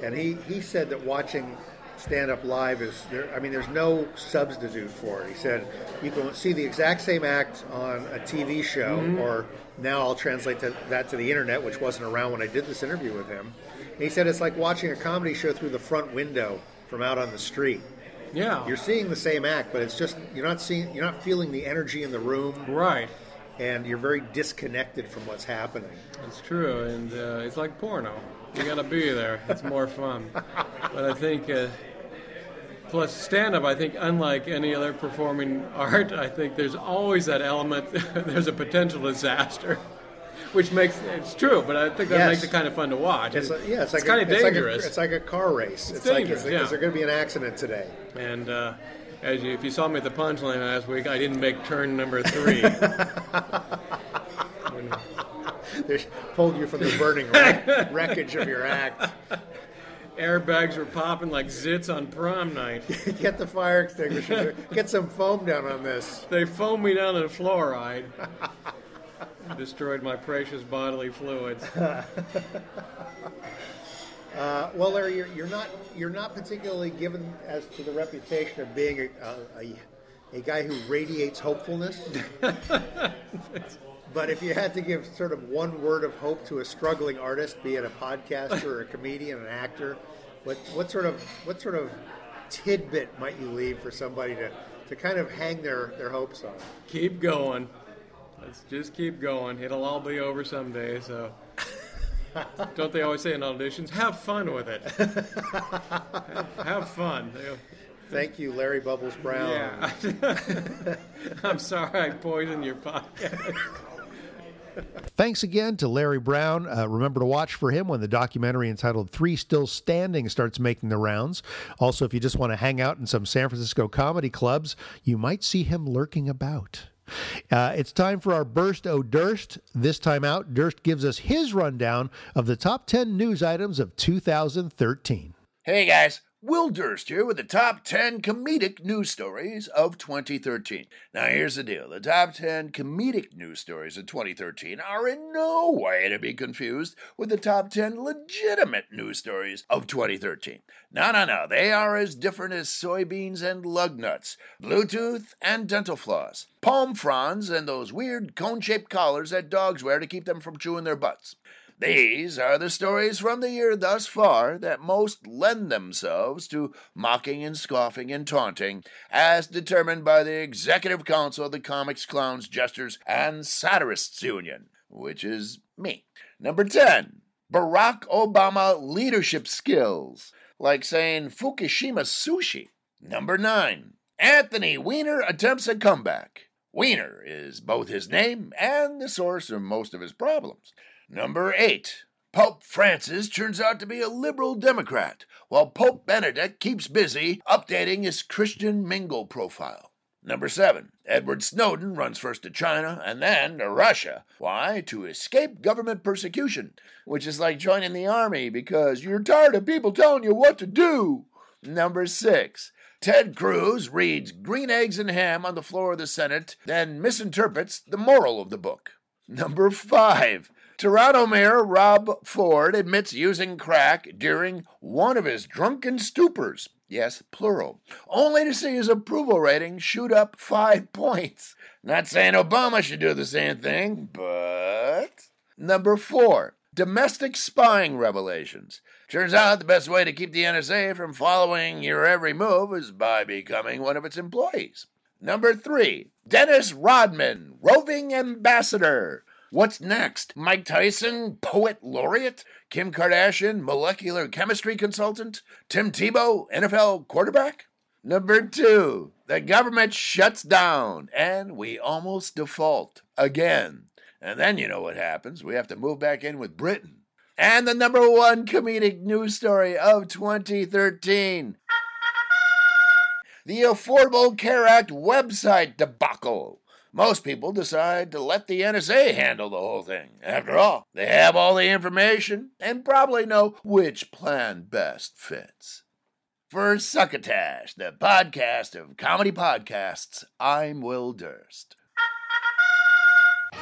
and he, he said that watching stand up live is there. I mean, there's no substitute for it. He said you can see the exact same act on a TV show, Mhm. or now I'll translate to, that to the internet, which wasn't around when I did this interview with him. And he said it's like watching a comedy show through the front window from out on the street. Yeah. You're seeing the same act, but it's just you're not seeing you're not feeling the energy in the room. Right. And you're very disconnected from what's happening. It's true, and uh, it's like porno. You got to be there. It's more fun. But I think, uh, plus stand-up, I think, unlike any other performing art, I think there's always that element. there's a potential disaster, which makes it's true. But I think that Yes. makes it kind of fun to watch. It's like, yeah, it's like kind a, of it's like a- dangerous. It's like a car race. It's like dangerous, is, yeah. is there going to be an accident today? And uh, as you, if you saw me at the punchline last week, I didn't make turn number three. They pulled you from the burning wreck- wreckage of your act. Airbags were popping like zits on prom night. Get the fire extinguisher. Get some foam down on this. They foamed me down in fluoride. Destroyed my precious bodily fluids. Uh, well, Larry, you're, you're not you're not particularly given as to the reputation of being a, a, a, a guy who radiates hopefulness. But if you had to give sort of one word of hope to a struggling artist, be it a podcaster or a comedian, an actor, what what sort of what sort of tidbit might you leave for somebody to, to kind of hang their, their hopes on? Keep going. Let's just keep going. It'll all be over someday, so. Don't they always say in auditions, have fun with it? have, have fun. Thank you, Larry Bubbles Brown. Yeah. I'm sorry I poisoned your podcast. Thanks again to Larry Brown. Uh, remember to watch for him when the documentary entitled Three Still Standing starts making the rounds. Also, if you just want to hang out in some San Francisco comedy clubs, you might see him lurking about. Uh, it's time for our Burst O Durst. This time out, Durst gives us his rundown of the top 10 news items of 2013. Hey guys, Will Durst here with the top 10 comedic news stories of 2013. Now here's the deal the top 10 comedic news stories of 2013 are in no way to be confused with the top 10 legitimate news stories of 2013. No, no, no, they are as different as soybeans and lug nuts, Bluetooth and dental floss, palm fronds, and those weird cone shaped collars that dogs wear to keep them from chewing their butts. These are the stories from the year thus far that most lend themselves to mocking and scoffing and taunting, as determined by the Executive Council of the Comics, Clowns, Jesters, and Satirists Union, which is me. Number 10. Barack Obama leadership skills, like saying Fukushima sushi. Number 9. Anthony Weiner attempts a comeback. Weiner is both his name and the source of most of his problems. Number 8. Pope Francis turns out to be a liberal Democrat, while Pope Benedict keeps busy updating his Christian Mingle profile. Number 7. Edward Snowden runs first to China and then to Russia. Why? To escape government persecution, which is like joining the army because you're tired of people telling you what to do. Number 6. Ted Cruz reads Green Eggs and Ham on the floor of the Senate, then misinterprets the moral of the book. Number 5. Toronto Mayor Rob Ford admits using crack during one of his drunken stupors. Yes, plural. Only to see his approval rating shoot up five points. Not saying Obama should do the same thing, but. Number four, domestic spying revelations. Turns out the best way to keep the NSA from following your every move is by becoming one of its employees. Number three, Dennis Rodman, roving ambassador. What's next? Mike Tyson, poet laureate? Kim Kardashian, molecular chemistry consultant? Tim Tebow, NFL quarterback? Number two, the government shuts down and we almost default again. And then you know what happens. We have to move back in with Britain. And the number one comedic news story of 2013 the Affordable Care Act website debacle. Most people decide to let the NSA handle the whole thing. After all, they have all the information and probably know which plan best fits. For Succotash, the podcast of comedy podcasts, I'm Will Durst.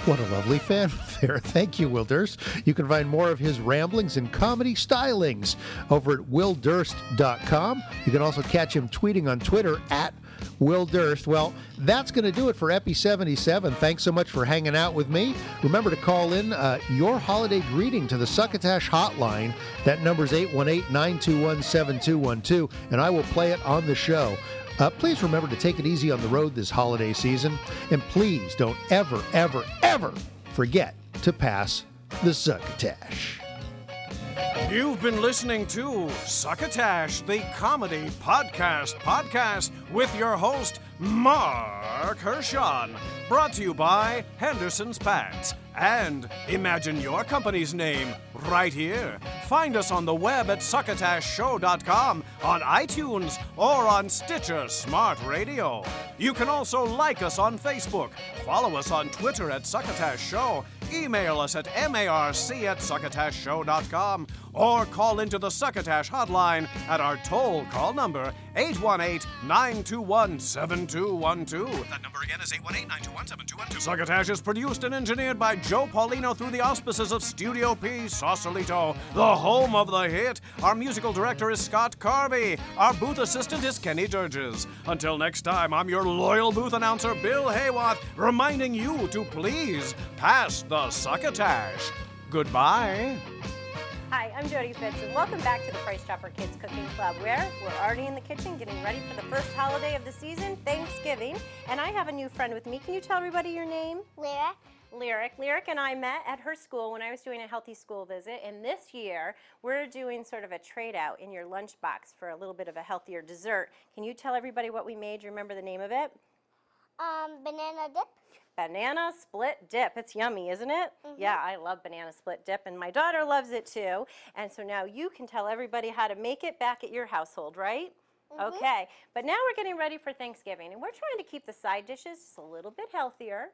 What a lovely fanfare. Thank you, Will Durst. You can find more of his ramblings and comedy stylings over at willdurst.com. You can also catch him tweeting on Twitter at Will Durst. Well, that's going to do it for Epi 77. Thanks so much for hanging out with me. Remember to call in uh, your holiday greeting to the Succotash hotline. That number is 818 921 7212, and I will play it on the show. Uh, please remember to take it easy on the road this holiday season. And please don't ever, ever, ever forget to pass the Succotash. You've been listening to Succotash, the comedy podcast podcast with your host, Marc Hershon. Brought to you by Henderson's Pants. And imagine your company's name right here. Find us on the web at succotashshow.com, on iTunes, or on Stitcher Smart Radio. You can also like us on Facebook, follow us on Twitter at Succotash Show, email us at marc at succotashshow.com, or call into the Succotash hotline at our toll call number 818 921 7212. That number again is 818 921 7212. Succotash is produced and engineered by Joe Paulino through the auspices of Studio P Sausalito, the home of the hit. Our musical director is Scott Carvey. Our booth assistant is Kenny Durges. Until next time, I'm your loyal booth announcer, Bill Haywatt, reminding you to please pass the Succotash. Goodbye. Hi, I'm Jody Fitz, and welcome back to the Price Chopper Kids Cooking Club, where we're already in the kitchen getting ready for the first holiday of the season, Thanksgiving. And I have a new friend with me. Can you tell everybody your name? Lyric. Lyric. Lyric and I met at her school when I was doing a healthy school visit, and this year we're doing sort of a trade out in your lunchbox for a little bit of a healthier dessert. Can you tell everybody what we made? Do you remember the name of it? Um, banana dip. Banana split dip. It's yummy, isn't it? Mm-hmm. Yeah, I love banana split dip, and my daughter loves it too. And so now you can tell everybody how to make it back at your household, right? Mm-hmm. Okay, but now we're getting ready for Thanksgiving, and we're trying to keep the side dishes just a little bit healthier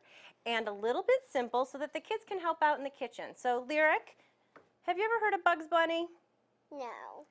and a little bit simple so that the kids can help out in the kitchen. So, Lyric, have you ever heard of Bugs Bunny? No.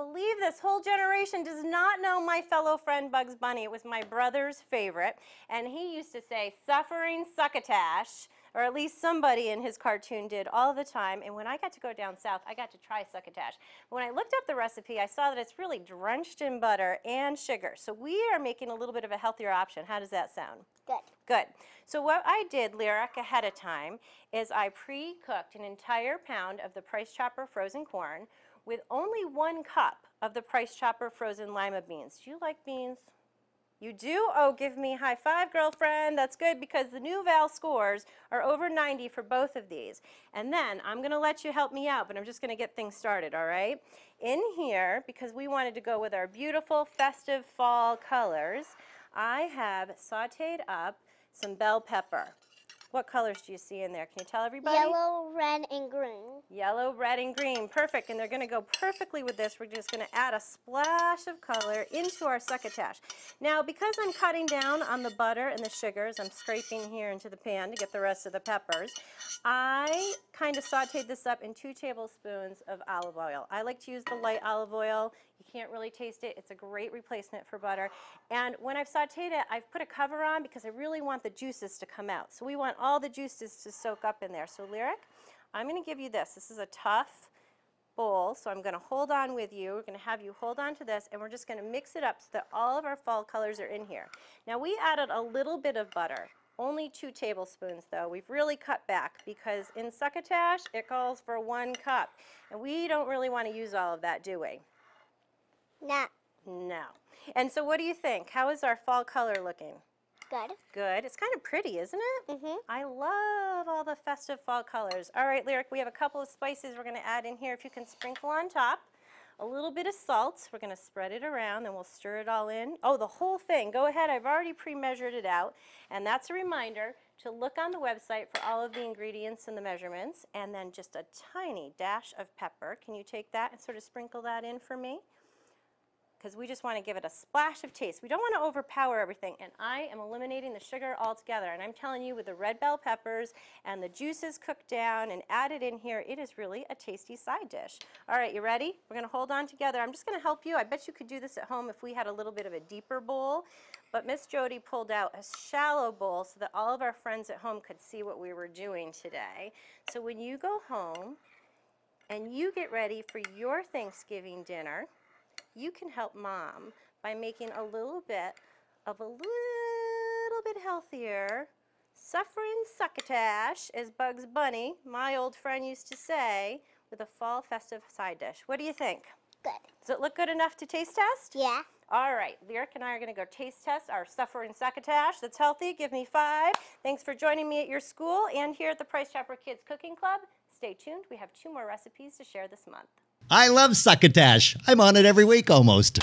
Believe this whole generation does not know my fellow friend Bugs Bunny. It was my brother's favorite, and he used to say, suffering succotash, or at least somebody in his cartoon did all the time. And when I got to go down south, I got to try succotash. When I looked up the recipe, I saw that it's really drenched in butter and sugar. So we are making a little bit of a healthier option. How does that sound? Good. Good. So what I did, Lyric, ahead of time, is I pre-cooked an entire pound of the Price Chopper frozen corn with only one cup of the Price Chopper frozen lima beans. Do you like beans? You do? Oh, give me high five, girlfriend. That's good because the NuVal scores are over 90 for both of these. And then I'm going to let you help me out, but I'm just going to get things started, all right? In here, because we wanted to go with our beautiful festive fall colors, I have sauteed up some bell pepper. What colors do you see in there? Can you tell everybody? Yellow, red, and green. Yellow, red, and green. Perfect. And they're going to go perfectly with this. We're just going to add a splash of color into our succotash. Now, because I'm cutting down on the butter and the sugars, I'm scraping here into the pan to get the rest of the peppers. I kind of sauteed this up in two tablespoons of olive oil. I like to use the light olive oil. You can't really taste it. It's a great replacement for butter. And when I've sauteed it, I've put a cover on because I really want the juices to come out. So we want all the juices to soak up in there. So Lyric, I'm going to give you this. This is a tough bowl, so I'm going to hold on with you. We're going to have you hold on to this, and we're just going to mix it up so that all of our fall colors are in here. Now we added a little bit of butter. Only two tablespoons though. We've really cut back because in succotash it calls for one cup. And we don't really want to use all of that, do we? No. No. And so what do you think? How is our fall color looking? Good. Good. It's kind of pretty, isn't it? Mm-hmm. I love all the festive fall colors. All right, Lyric, we have a couple of spices we're going to add in here. If you can sprinkle on top. A little bit of salt. We're going to spread it around, and we'll stir it all in. Oh, the whole thing. Go ahead. I've already pre-measured it out. And that's a reminder to look on the website for all of the ingredients and the measurements. And then just a tiny dash of pepper. Can you take that and sort of sprinkle that in for me? Because we just want to give it a splash of taste. We don't want to overpower everything, and I am eliminating the sugar altogether. And I'm telling you, with the red bell peppers and the juices cooked down and added in here, it is really a tasty side dish. All right, you ready? We're going to hold on together. I'm just going to help you. I bet you could do this at home if we had a little bit of a deeper bowl. But Miss Jody pulled out a shallow bowl so that all of our friends at home could see what we were doing today. So when you go home and you get ready for your Thanksgiving dinner, you can help mom by making a little bit of a little bit healthier suffering succotash, as Bugs Bunny, my old friend, used to say, with a fall festive side dish. What do you think? Good. Does it look good enough to taste test? Yeah. All right, Lyric and I are going to go taste test our suffering succotash that's healthy. Give me five. Thanks for joining me at your school and here at the Price Chopper Kids Cooking Club. Stay tuned. We have two more recipes to share this month. I love succotash. I'm on it every week almost.